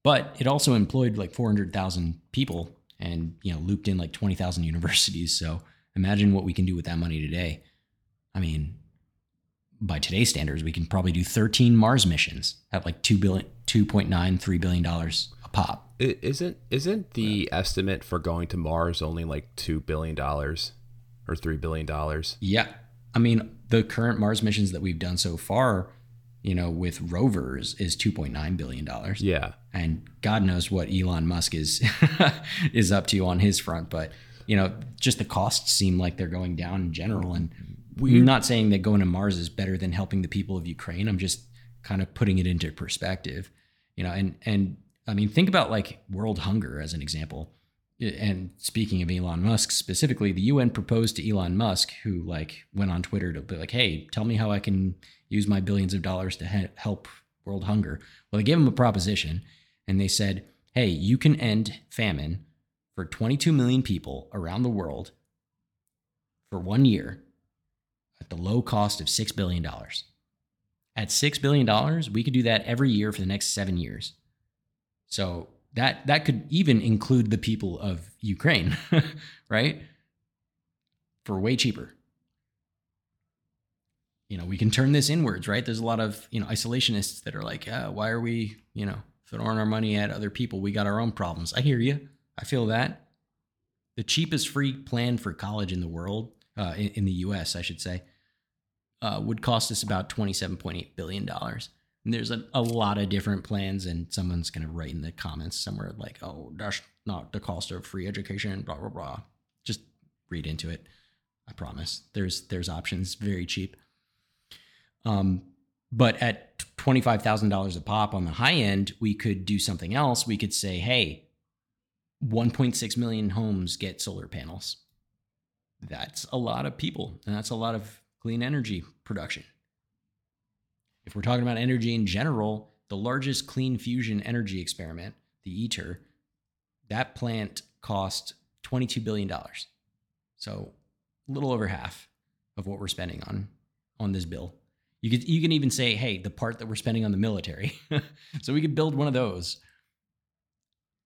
But it also employed like 400,000 people and, you know, looped in like 20,000 [LAUGHS] universities. So imagine what we can do with that money today. I mean, by today's standards, we can probably do 13 Mars missions at like 2 billion, 2.9, 3 billion dollars pop. I- Isn't isn't the estimate for going to Mars only like two billion dollars or three billion dollars? Yeah. I mean, the current Mars missions that we've done so far, you know, with rovers is 2.9 billion dollars. Yeah. And God knows what Elon Musk is [LAUGHS] is up to on his front, but you know, just the costs seem like they're going down in general and we're not saying that going to Mars is better than helping the people of Ukraine. I'm just kind of putting it into perspective. You know, and and I mean, think about like world hunger as an example. And speaking of Elon Musk specifically, the UN proposed to Elon Musk, who like went on Twitter to be like, "Hey, tell me how I can use my billions of dollars to he- help world hunger." Well, they gave him a proposition, and they said, "Hey, you can end famine for 22 million people around the world for one year at the low cost of six billion dollars." At six billion dollars, we could do that every year for the next seven years. So that that could even include the people of Ukraine, [LAUGHS] right? For way cheaper. You know, we can turn this inwards, right? There's a lot of, you know, isolationists that are like, why are we, you know, throwing our money at other people? We got our own problems. I hear you. I feel that. The cheapest free plan for college in the world, uh, in, in the US, I should say, uh, would cost us about $27.8 billion. And there's a, a lot of different plans, and someone's going to write in the comments somewhere like, oh, that's not the cost of free education, blah, blah, blah. Just read into it. I promise. There's there's options, very cheap. Um, but at $25,000 a pop on the high end, we could do something else. We could say, hey, 1.6 million homes get solar panels. That's a lot of people, and that's a lot of clean energy production. If we're talking about energy in general, the largest clean fusion energy experiment, the ITER, that plant cost $22 billion. So a little over half of what we're spending on on this bill. You could you can even say, hey, the part that we're spending on the military. [LAUGHS] so we could build one of those.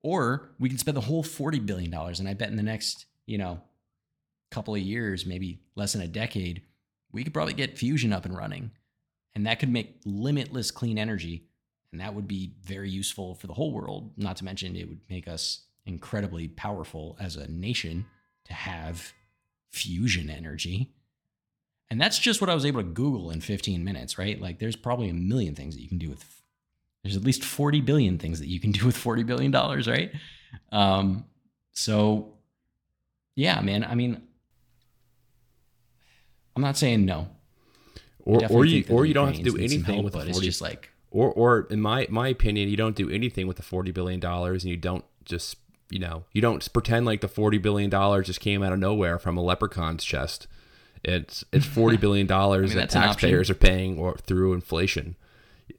Or we can spend the whole $40 billion. And I bet in the next, you know, couple of years, maybe less than a decade, we could probably get fusion up and running. And that could make limitless clean energy. And that would be very useful for the whole world. Not to mention, it would make us incredibly powerful as a nation to have fusion energy. And that's just what I was able to Google in 15 minutes, right? Like there's probably a million things that you can do with there's at least 40 billion things that you can do with 40 billion dollars, right? Um so yeah, man, I mean I'm not saying no. Or or you or you don't have to do anything help, with the but it's 40 just like or or in my my opinion, you don't do anything with the 40 billion dollars and you don't just, you know, you don't pretend like the 40 billion dollars just came out of nowhere from a leprechaun's chest. It's it's [LAUGHS] 40 billion dollars I mean, that that's an option. taxpayers are paying or through inflation.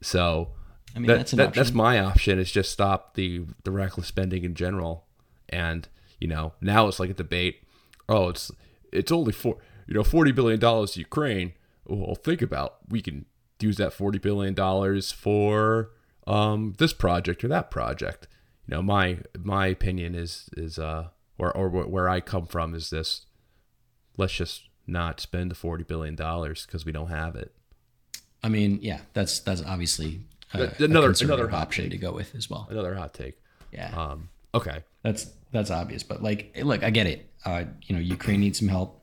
So I mean, that- that's an that- that's my option is just stop the the reckless spending in general and you know now it's like a debate oh it's it's only for you know 40 billion dollars to ukraine well think about we can use that 40 billion dollars for um this project or that project you know my my opinion is is uh or or where i come from is this let's just not spend the 40 billion dollars because we don't have it I mean, yeah, that's that's obviously a, Th- a another- another hot option take. to go with as well. another hot take Yeah. um okay That's that's obvious, but like, look, I get it. Uh, you know, Ukraine needs some help.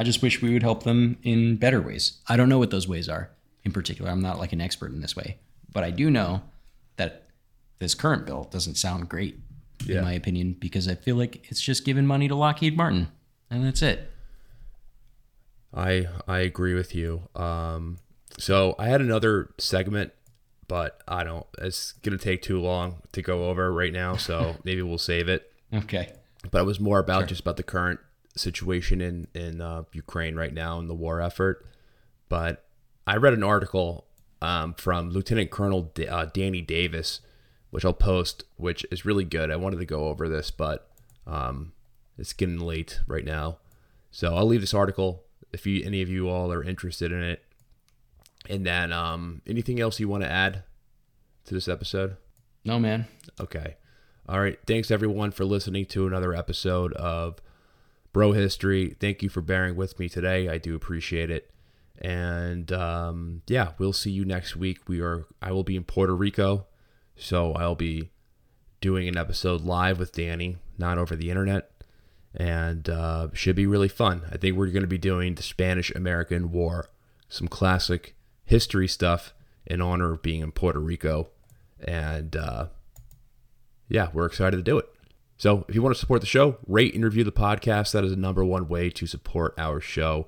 I just wish we would help them in better ways. I don't know what those ways are in particular. I'm not like an expert in this way, but I do know that this current bill doesn't sound great, Yeah. in my opinion, because I feel like it's just giving money to Lockheed Martin, and that's it. I I agree with you. Um, so I had another segment, but I don't. It's gonna take too long to go over right now, so [LAUGHS] maybe we'll save it. Okay. But it was more about just about the current situation in in uh, Ukraine right now in the war effort. But I read an article um, from Lieutenant Colonel D- uh, Danny Davis, which I'll post, which is really good. I wanted to go over this, but um, it's getting late right now, so I'll leave this article if you any of you all are interested in it. And then um, anything else you want to add to this episode? No, man. Okay. All right. Thanks everyone for listening to another episode of Bro History. Thank you for bearing with me today. I do appreciate it. And um, yeah, we'll see you next week. We are. I will be in Puerto Rico, so I'll be doing an episode live with Danny, not over the internet, and uh, should be really fun. I think we're going to be doing the Spanish American War, some classic history stuff in honor of being in Puerto Rico, and uh, yeah, we're excited to do it. So if you want to support the show, rate and review the podcast. That is the number one way to support our show.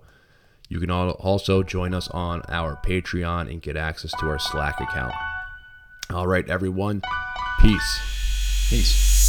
You can also join us on our Patreon and get access to our Slack account. All right, everyone. Peace. Peace.